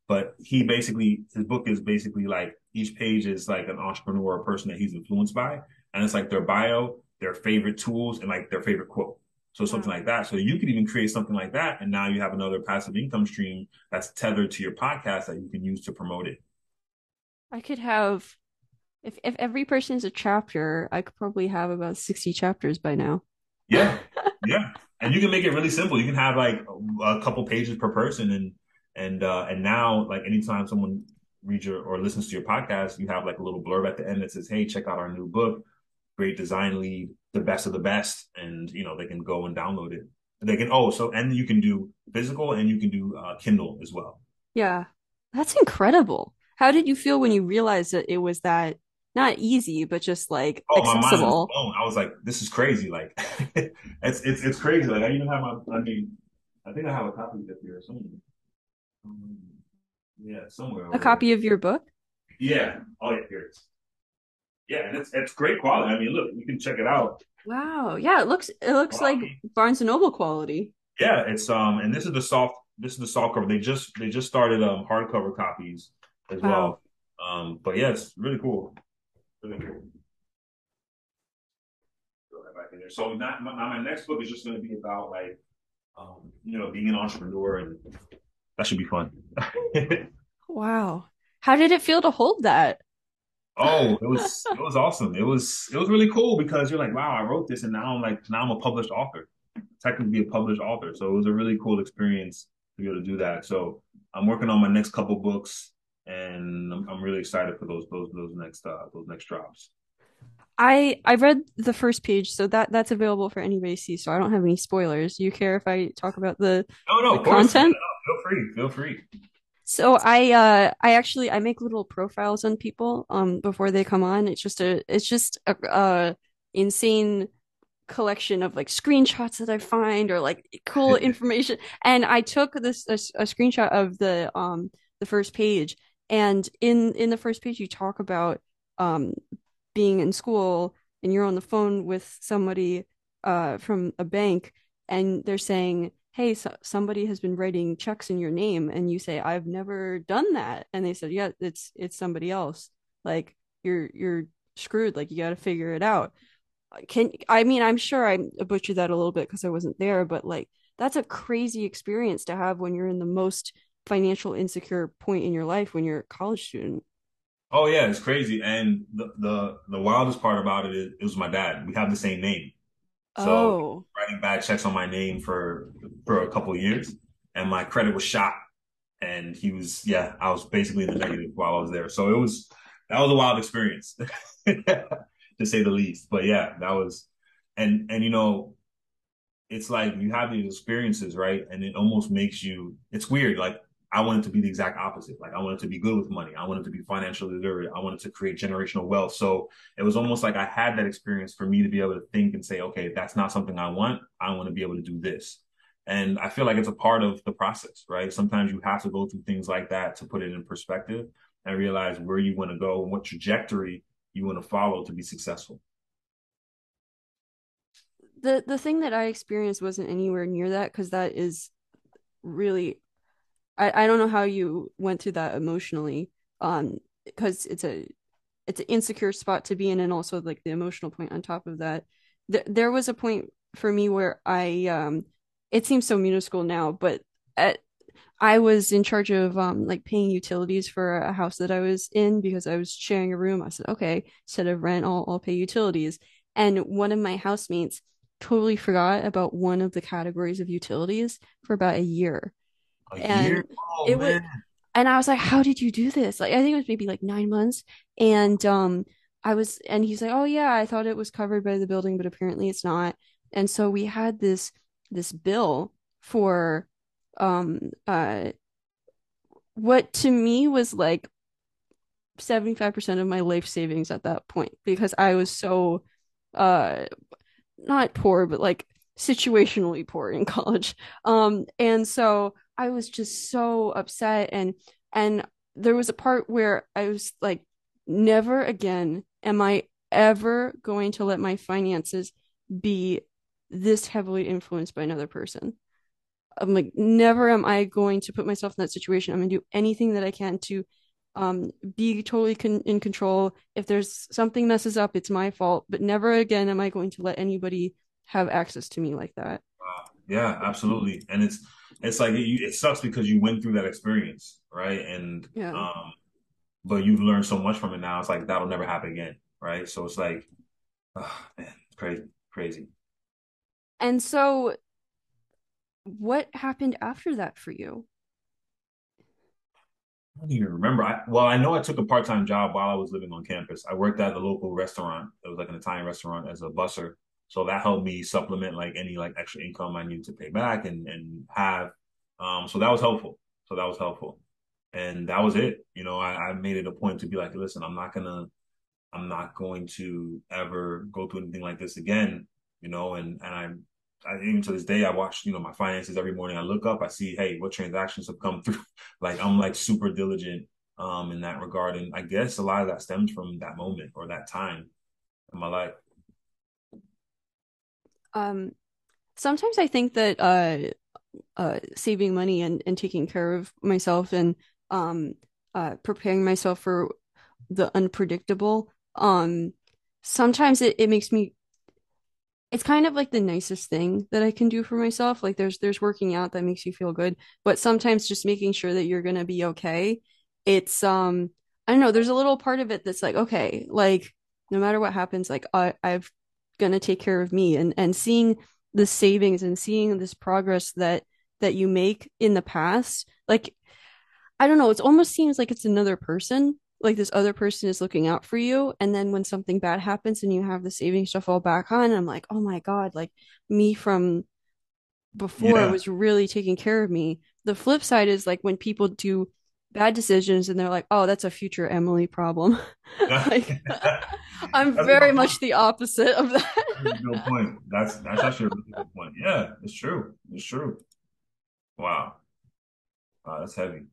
but he basically his book is basically like each page is like an entrepreneur or person that he's influenced by, and it's like their bio, their favorite tools, and like their favorite quote. So something like that. So you could even create something like that. And now you have another passive income stream that's tethered to your podcast that you can use to promote it. I could have if if every person is a chapter, I could probably have about 60 chapters by now. Yeah. Yeah. and you can make it really simple. You can have like a couple pages per person and and uh and now like anytime someone reads your or listens to your podcast, you have like a little blurb at the end that says, Hey, check out our new book great design lead, the best of the best, and you know they can go and download it. They can oh so and you can do physical and you can do uh, Kindle as well. Yeah, that's incredible. How did you feel when you realized that it was that not easy, but just like oh, accessible? My mind was I was like, this is crazy. Like it's it's it's crazy. Like I even have my I mean I think I have a copy of it here somewhere. Yeah, somewhere. A copy of your book? Yeah. Oh yeah, here it is. Yeah, and it's it's great quality. I mean, look, you can check it out. Wow. Yeah, it looks it looks like Barnes and Noble quality. Yeah, it's um, and this is the soft this is the soft cover. They just they just started um hardcover copies as wow. well. Um, but yeah, it's really cool. Really cool. So now, now my next book is just going to be about like, um, you know, being an entrepreneur, and that should be fun. wow, how did it feel to hold that? Oh, it was it was awesome. It was it was really cool because you're like, wow, I wrote this and now I'm like now I'm a published author. Technically a published author. So it was a really cool experience to be able to do that. So I'm working on my next couple books and I'm, I'm really excited for those those those next uh those next drops. I I read the first page, so that that's available for anybody to see. So I don't have any spoilers. You care if I talk about the, no, no, the content? Feel free, feel free. So I uh I actually I make little profiles on people um before they come on. It's just a it's just a, a insane collection of like screenshots that I find or like cool information. And I took this a, a, screenshot of the um the first page and in in the first page you talk about um being in school and you're on the phone with somebody uh from a bank and they're saying hey so somebody has been writing checks in your name and you say i've never done that. And they said yeah it's it's somebody else. Like you're you're screwed. Like you got to figure it out. Uh, can i mean i'm sure i butchered that a little bit because i wasn't there but like that's a crazy experience to have when you're in the most financial insecure point in your life when you're a college student. Oh yeah it's crazy. And the the, the wildest part about it is it was my dad. We have the same name so oh. writing bad checks on my name for for a couple years, and my credit was shot. And he was, yeah, I was basically in the negative while I was there. So it was that was a wild experience, to say the least. But yeah, that was, and and you know, it's like you have these experiences, right? And it almost makes you. It's weird, like I wanted to be the exact opposite. Like I wanted to be good with money. I wanted to be financially literate. I wanted to create generational wealth. So it was almost like I had that experience for me to be able to think and say, okay, that's not something I want. I want to be able to do this. And I feel like it's a part of the process, right? Sometimes you have to go through things like that to put it in perspective and realize where you want to go and what trajectory you want to follow to be successful. The the thing that I experienced wasn't anywhere near that because that is really I, I don't know how you went through that emotionally um because it's a it's an insecure spot to be in and also like the emotional point on top of that Th- there was a point for me where i um it seems so minuscule now but at I was in charge of um like paying utilities for a house that I was in because I was sharing a room. I said, okay, instead of rent, I'll I'll pay utilities. And one of my housemates totally forgot about one of the categories of utilities for about a year. A and oh, it was and I was like, How did you do this? Like I think it was maybe like nine months. And um I was and he's like, Oh yeah, I thought it was covered by the building, but apparently it's not. And so we had this this bill for um uh what to me was like 75% of my life savings at that point because I was so uh not poor but like situationally poor in college um and so I was just so upset and and there was a part where I was like, never again am I ever going to let my finances be this heavily influenced by another person. I'm like, never am I going to put myself in that situation. I'm going to do anything that I can to um, be totally con- in control. If there's something messes up, it's my fault. But never again am I going to let anybody have access to me like that. Yeah, absolutely. And it's it's like it, it sucks because you went through that experience, right? And Yeah. um, but you've learned so much from it now. It's like that'll never happen again, right? So it's like, oh, man, crazy, crazy. And so, what happened after that for you? I don't even remember. I, well, I know I took a part time job while I was living on campus. I worked at the local restaurant. It was like an Italian restaurant as a busser. So that helped me supplement like any like extra income I needed to pay back and and have. Um, so that was helpful. So that was helpful, and that was it. You know, I, I made it a point to be like, listen, I'm not gonna, I'm not going to ever go through anything like this again. You know, and and I'm I, even to this day, I watch, you know, my finances every morning. I look up, I see, hey, what transactions have come through. like I'm like super diligent um in that regard. And I guess a lot of that stems from that moment or that time in my life. Um, sometimes I think that uh, uh, saving money and, and taking care of myself and um, uh, preparing myself for the unpredictable, um, sometimes it, it makes me it's kind of like the nicest thing that I can do for myself. Like there's there's working out that makes you feel good, but sometimes just making sure that you're gonna be okay. It's um I don't know, there's a little part of it that's like, okay, like no matter what happens, like I I've gonna take care of me and and seeing the savings and seeing this progress that that you make in the past, like I don't know, it almost seems like it's another person. Like this other person is looking out for you. And then when something bad happens and you have the saving stuff all back on, I'm like, oh my God, like me from before Yeah. was really taking care of me. The flip side is like when people do bad decisions and they're like, oh, that's a future Emily problem. Like I'm very much the opposite of that. good point. That's that's actually a really good point. Yeah, it's true. It's true. Wow. Wow, that's heavy.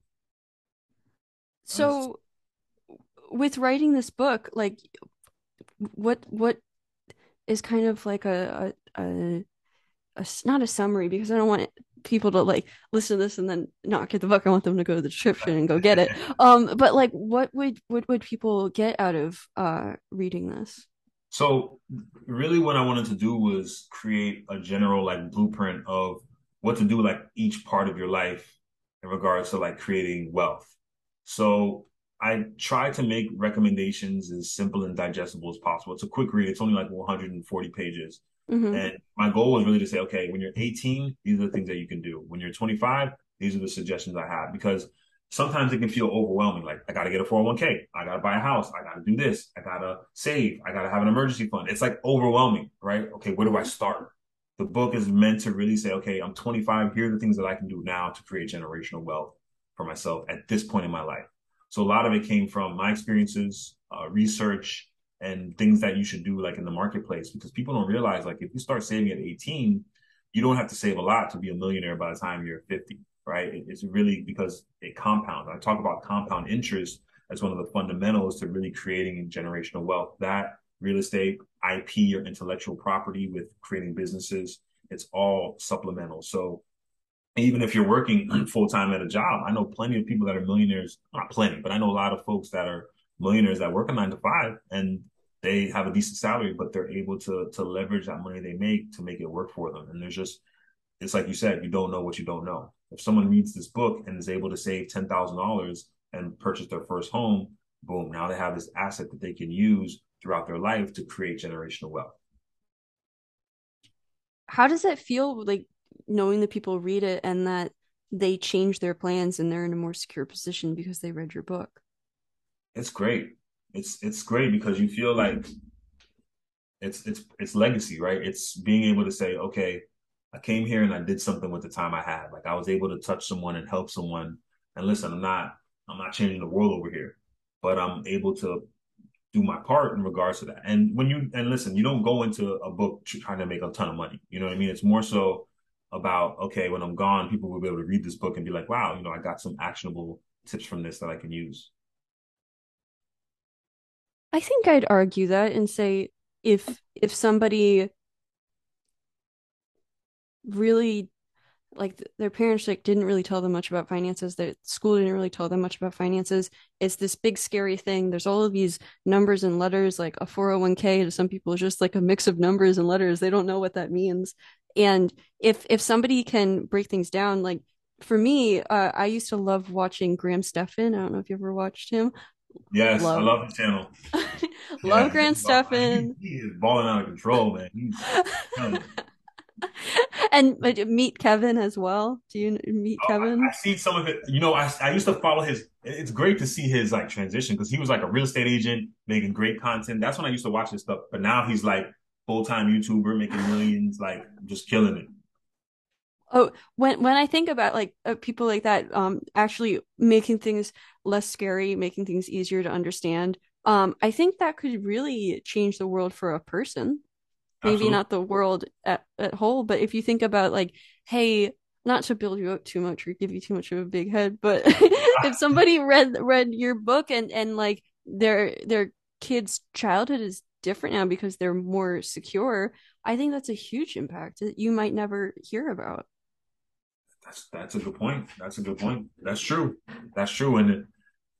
That's so with writing this book, like what what is kind of like a a, a a not a summary because I don't want people to like listen to this and then not get the book. I want them to go to the description and go get it. Um, but like, what would what would people get out of uh reading this? So really what I wanted to do was create a general like blueprint of what to do like each part of your life in regards to like creating wealth. So I try to make recommendations as simple and digestible as possible. It's a quick read. It's only like 140 pages. Mm-hmm. And my goal was really to say, okay, when you're 18, these are the things that you can do. When you're 25, these are the suggestions I have because sometimes it can feel overwhelming. Like I got to get a 401k. I got to buy a house. I got to do this. I got to save. I got to have an emergency fund. It's like overwhelming, right? Okay. Where do I start? The book is meant to really say, okay, I'm 25. Here are the things that I can do now to create generational wealth for myself at this point in my life. So a lot of it came from my experiences, uh, research, and things that you should do like in the marketplace because people don't realize like if you start saving at 18, you don't have to save a lot to be a millionaire by the time you're 50 right? It's really because it compounds. I talk about compound interest as one of the fundamentals to really creating generational wealth. That real estate, IP, or intellectual property with creating businesses, it's all supplemental. So even if you're working full time at a job, I know plenty of people that are millionaires, not plenty, but I know a lot of folks that are millionaires that work a nine to five and they have a decent salary, but they're able to to leverage that money they make to make it work for them. And there's just it's like you said, you don't know what you don't know. If someone reads this book and is able to save ten thousand dollars and purchase their first home, boom, now they have this asset that they can use throughout their life to create generational wealth. How does it feel like knowing that people read it and that they change their plans and they're in a more secure position because they read your book? It's great. It's it's great because you feel like it's it's it's legacy, right? It's being able to say, okay, I came here and I did something with the time I had. Like I was able to touch someone and help someone. And listen, I'm not I'm not changing the world over here, but I'm able to do my part in regards to that. And when you and listen, you don't go into a book trying to make a ton of money. You know what I mean? It's more so about okay, when I'm gone, people will be able to read this book and be like, wow, you know, I got some actionable tips from this that I can use? I think I'd argue that and say if if somebody really like their parents like didn't really tell them much about finances their school didn't really tell them much about finances it's this big scary thing. There's all of these numbers and letters like a 401k to some people is just like a mix of numbers and letters. They don't know what that means. And if if somebody can break things down like for me uh, i used to love watching graham stephan i don't know if you ever watched him yes love. i love the channel love yeah, graham stephan he, he, is balling out of control man he's and uh, meet Kevin as well. Do you meet oh, Kevin? I, I, see some of it. You know, I, I used to follow his. It's great to see his like transition because he was like a real estate agent making great content. That's when I used to watch his stuff. But now he's like full time YouTuber making millions, like just killing it. Oh, when when I think about like uh, people like that, um, actually making things less scary, making things easier to understand, um, I think that could really change the world for a person maybe Absolutely. not the world at, at whole but if you think about like hey not to build you up too much or give you too much of a big head but if somebody read read your book and and like their their kids childhood is different now because they're more secure i think that's a huge impact that you might never hear about that's that's a good point that's a good point that's true that's true and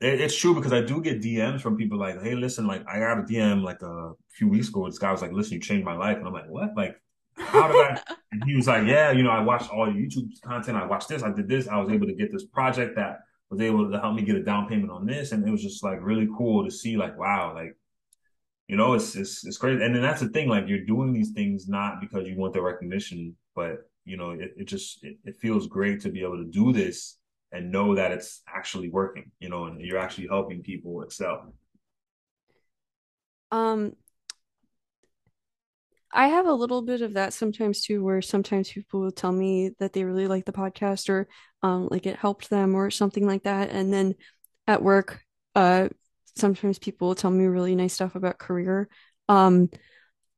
it, it's true because I do get DMs from people like, "Hey, listen, like I got a DM like a few weeks ago. This guy was like, "Listen, you changed my life," and I'm like, "What? Like, how did I?" and he was like, "Yeah, you know, I watched all your YouTube content. I watched this. I did this. I was able to get this project that was able to help me get a down payment on this, and it was just like really cool to see. Like, wow, like." You know, it's, it's it's crazy, and then that's the thing. Like, you're doing these things not because you want the recognition, but you know, it, it just it, it feels great to be able to do this and know that it's actually working, you know, and you're actually helping people excel. Um, I have a little bit of that sometimes too, where sometimes people will tell me that they really like the podcast or um, like it helped them or something like that. And then at work, uh, sometimes people will tell me really nice stuff about career. Um,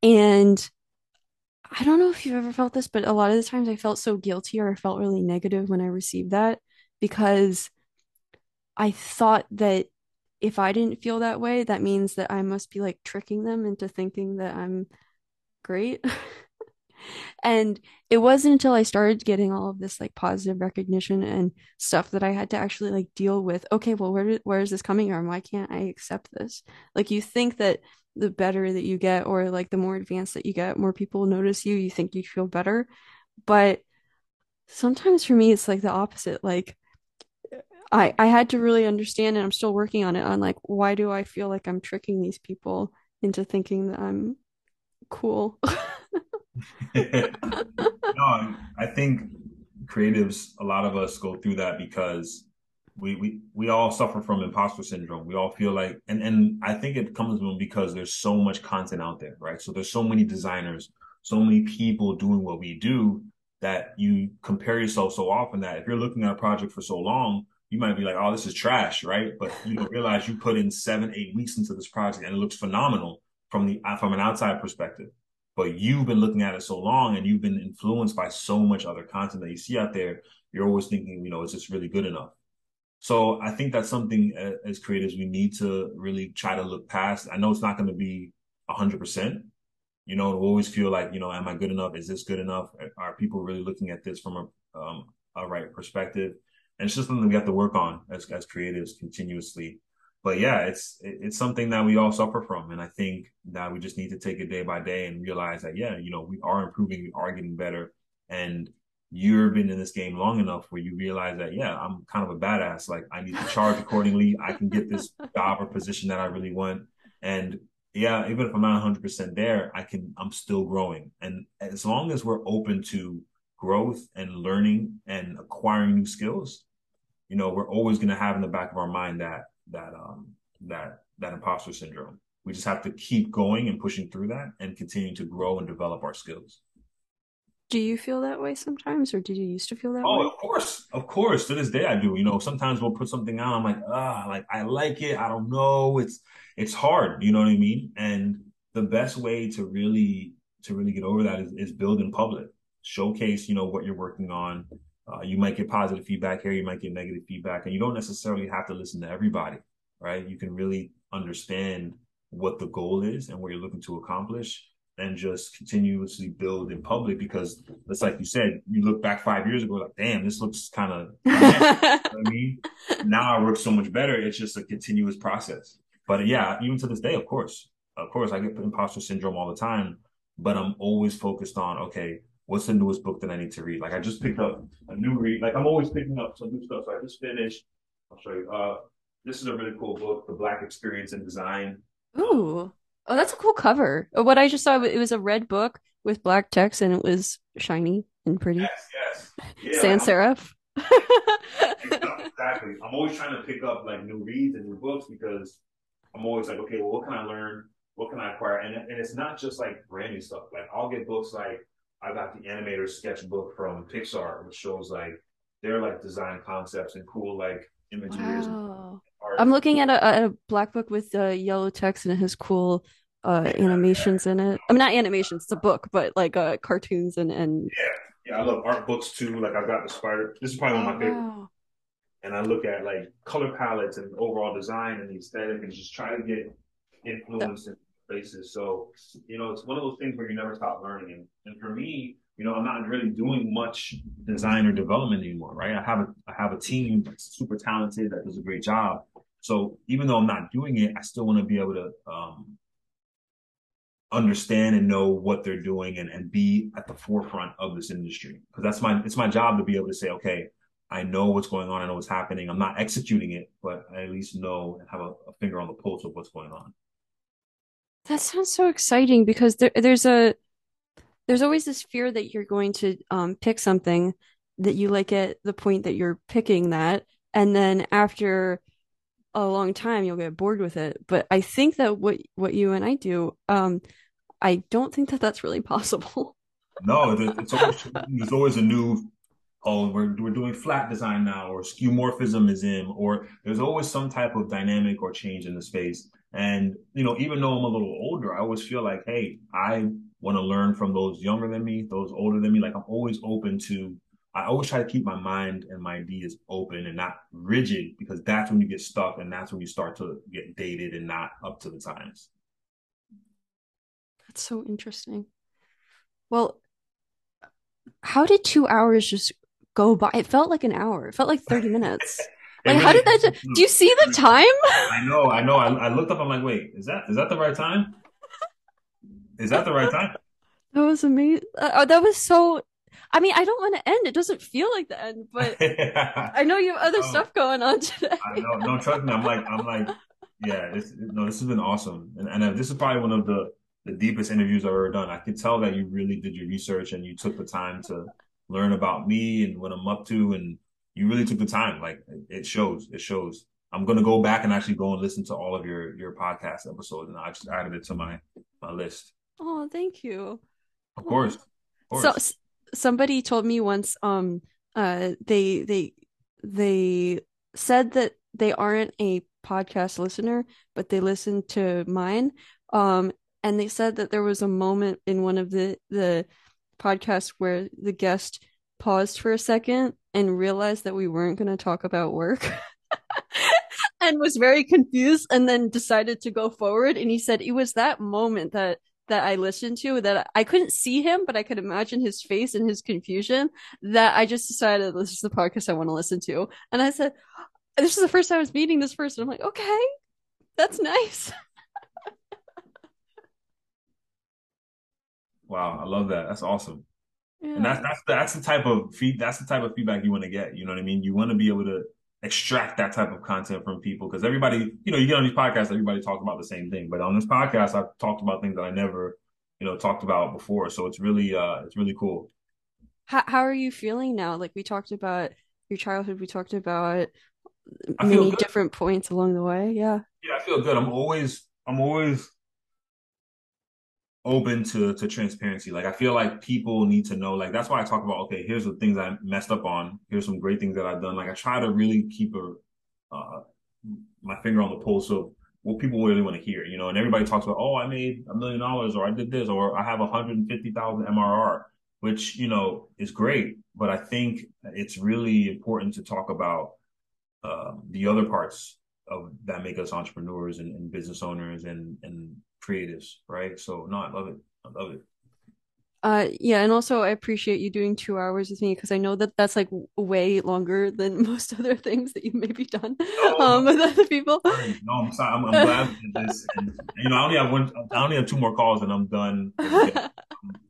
and I don't know if you've ever felt this, but a lot of the times I felt so guilty or I felt really negative when I received that because I thought that if I didn't feel that way, that means that I must be like tricking them into thinking that I'm great. and it wasn't until I started getting all of this like positive recognition and stuff that I had to actually like deal with, okay, well, where where is this coming from? Why can't I accept this? Like you think that the better that you get or like the more advanced that you get, more people notice you, you think you feel better. But sometimes for me it's like the opposite. Like I I had to really understand and I'm still working on it on like why do I feel like I'm tricking these people into thinking that I'm cool. no, I think creatives, a lot of us go through that because we we we all suffer from imposter syndrome. We all feel like, and and I think it comes from because there's so much content out there, right? So there's so many designers, so many people doing what we do that you compare yourself so often that if you're looking at a project for so long, you might be like, oh, this is trash, right? But you don't realize you put in seven, eight weeks into this project and it looks phenomenal from the uh, from an outside perspective. But you've been looking at it so long and you've been influenced by so much other content that you see out there. You're always thinking, you know, is this really good enough? So I think that's something as creators we need to really try to look past. I know it's not going to be hundred percent. You know, to always feel like, you know, am I good enough? Is this good enough? Are people really looking at this from a um, a right perspective? and it's just something we have to work on as as creatives continuously. But yeah, it's it's something that we all suffer from, and I think that we just need to take it day by day and realize that yeah, you know, we are improving, we are getting better, and you've been in this game long enough where you realize that yeah, I'm kind of a badass. Like I need to charge accordingly. I can get this job or position that I really want, and yeah, even if I'm not 100% there, I can. I'm still growing, and as long as we're open to growth and learning and acquiring new skills, you know, we're always going to have in the back of our mind that that um that that imposter syndrome. We just have to keep going and pushing through that and continuing to grow and develop our skills. Do you feel that way sometimes, or did you used to feel that way? oh, way? of course, of course. To this day, I do. You know, sometimes we'll put something out. I'm like, ah, like I like it. I don't know. It's it's hard. You know what I mean? And the best way to really to really get over that is, is build in public, showcase. You know what you're working on, Uh, you might get positive feedback here, you might get negative feedback, and you don't necessarily have to listen to everybody, right? You can really understand what the goal is and what you're looking to accomplish and just continuously build in public because it's like you said, you look back five years ago, like, damn, this looks kind of, you know I mean, now I work so much better. It's just a continuous process. But yeah, even to this day, of course, of course, I get imposter syndrome all the time, but I'm always focused on, okay, what's the newest book that I need to read? Like I just picked up a new read. Like I'm always picking up some new stuff. So I just finished. I'll show you. Uh, this is a really cool book, The Black Experience in Design. Ooh, oh, that's a cool cover. Uh, what I just saw, it was a red book with black text, and it was shiny and pretty. Yes, yes. Yeah, Sans serif. exactly. I'm always trying to pick up like new reads and new books because I'm always like, okay, well, what can I learn? What can I acquire? And and it's not just like brand new stuff. Like I'll get books like I got the animator sketchbook from Pixar, which shows like their like design concepts and cool like images. Wow. I'm looking at a, a, black book with uh, yellow text and it has cool uh, animations in it. I mean, not animations; it's a book, but like uh, cartoons and and. Yeah, yeah, I love art books too. Like I've got the spider. This is probably one of my oh, favorite. Wow. And I look at like color palettes and overall design and the aesthetic, and just try to get influence in places. So you know, it's one of those things where you never stop learning. And, and for me, you know, I'm not really doing much design or development anymore, right? I have a I have a team that's super talented that does a great job. So even though I'm not doing it, I still want to be able to um, understand and know what they're doing and, and be at the forefront of this industry. Because that's my it's my job to be able to say, okay, I know what's going on, I know what's happening. I'm not executing it, but I at least know and have a, a finger on the pulse of what's going on. That sounds so exciting because there, there's a there's always this fear that you're going to um, pick something that you like at the point that you're picking that, and then after a long time you'll get bored with it. But I think that what what you and I do, um, I don't think that that's really possible. no, it's always, there's always a new. Oh, we're we're doing flat design now, or skeuomorphism is in, or there's always some type of dynamic or change in the space. And you know, even though I'm a little older, I always feel like, hey, I want to learn from those younger than me, those older than me. Like I'm always open to, I always try to keep my mind and my ideas open and not rigid because that's when you get stuck and that's when you start to get dated and not up to the times. That's so interesting. Well, how did two hours just go by? It felt like an hour. It felt like 30 minutes. like, really, how did that? Do you see the time? I know, I know. I, I looked up. I'm like, wait, is that is that the right time? Is that the right time? That was amazing. Uh, that was so. I mean, I don't want to end. It doesn't feel like the end, but I know you have other oh, stuff going on today. I know. No, trust me. I'm like, I'm like, yeah. This, no, this has been awesome, and and uh, this is probably one of the the deepest interviews I've ever done. I can tell that you really did your research and you took the time to learn about me and what I'm up to, and you really took the time. Like it shows. It shows. I'm gonna go back and actually go and listen to all of your your podcast episodes, and I just added it to my my list. Oh, thank you. Of course. Of course. So somebody told me once um uh they they they said that they aren't a podcast listener, but they listened to mine. Um and they said that there was a moment in one of the the podcasts where the guest paused for a second and realized that we weren't going to talk about work. and was very confused and then decided to go forward and he said it was that moment that that I listened to that I couldn't see him, but I could imagine his face and his confusion that I just decided this is the podcast I want to listen to. And I said, this is the first time I was meeting this person. I'm like, okay, that's nice. wow. I love that. That's awesome. Yeah. And that's, that's, that's the type of feed, that's the type of feedback you want to get. You know what I mean? You want to be able to extract that type of content from people because everybody, you know, you get on these podcasts, everybody talks about the same thing. But on this podcast, I've talked about things that I never, you know, talked about before. So it's really, uh, it's really cool. How how are you feeling now? Like we talked about your childhood, we talked about many different points along the way. Yeah. Yeah, I feel good. I'm always, I'm always open to to transparency. Like I feel like people need to know. Like that's why I talk about. Okay, here's the things I messed up on. Here's some great things that I've done. Like I try to really keep a uh, my finger on the pulse of what people really want to hear. You know, and everybody talks about, oh, I made a million dollars, or I did this, or I have 150,000 MRR. which, you know, is great. But I think it's really important to talk about uh, the other parts of that make us entrepreneurs and, and business owners and, and creatives, right? So no, I love it. I love it. Uh, yeah, and also I appreciate you doing two hours with me because I know that that's like way longer than most other things that you've maybe done no, um with other people. no, I'm sorry. I'm, I'm glad this. And, you know, I only have one, I only have two more calls and I'm done for the day.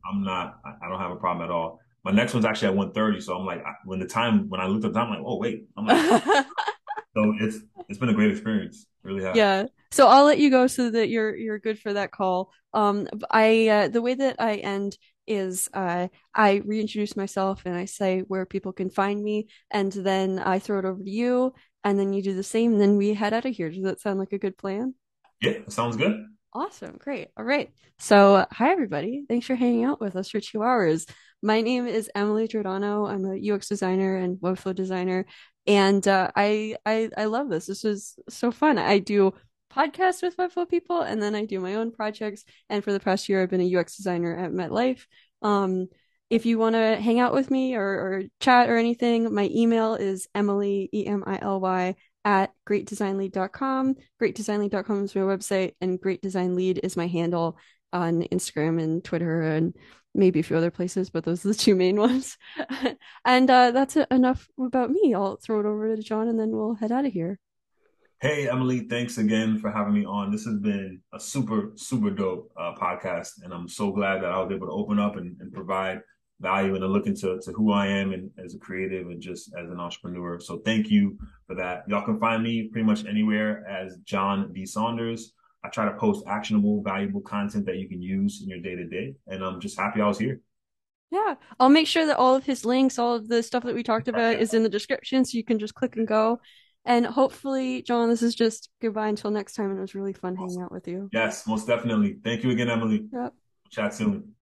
I'm, not, I, don't have a problem at all. My next one's actually at one thirty, So I'm like, when the time, when I looked at the time, I'm like, oh, wait. I'm like, so it's, it's been a great experience. Really has. Yeah. So I'll let you go so that you're you're good for that call. Um, I uh, the way that I end is uh, I reintroduce myself and I say where people can find me, and then I throw it over to you, and then you do the same, and then we head out of here. Does that sound like a good plan? Yeah, sounds good. Awesome. Great. All right. So, hi, everybody. Thanks for hanging out with us for two hours. My name is Emily Giordano. I'm a UX designer and Webflow designer. And uh, I, I, I love this. This is so fun. I do podcasts with webflow people, and then I do my own projects. And for the past year, I've been a UX designer at MetLife. Um, if you want to hang out with me or, or chat or anything, my email is Emily, E M I L Y, at greatdesignlead.com. Greatdesignlead.com is my website, and Great Design Lead is my handle on Instagram and Twitter and maybe a few other places, but those are the two main ones. and uh, that's enough about me. I'll throw it over to John and then we'll head out of here. Hey, Emily, thanks again for having me on. This has been a super, super dope uh, podcast, and I'm so glad that I was able to open up and, and provide value and a look into to who I am and as a creative and just as an entrepreneur. So thank you for that. Y'all can find me pretty much anywhere as John D. Saunders. I try to post actionable, valuable content that you can use in your day to day, and I'm just happy I was here. Yeah, I'll make sure that all of his links, all of the stuff that we talked about is in the description so you can just click and go. And hopefully, John, this is just goodbye until next time. And it was really fun hanging out with you. Yes, most definitely. Thank you again, Emily. Yep. Chat soon.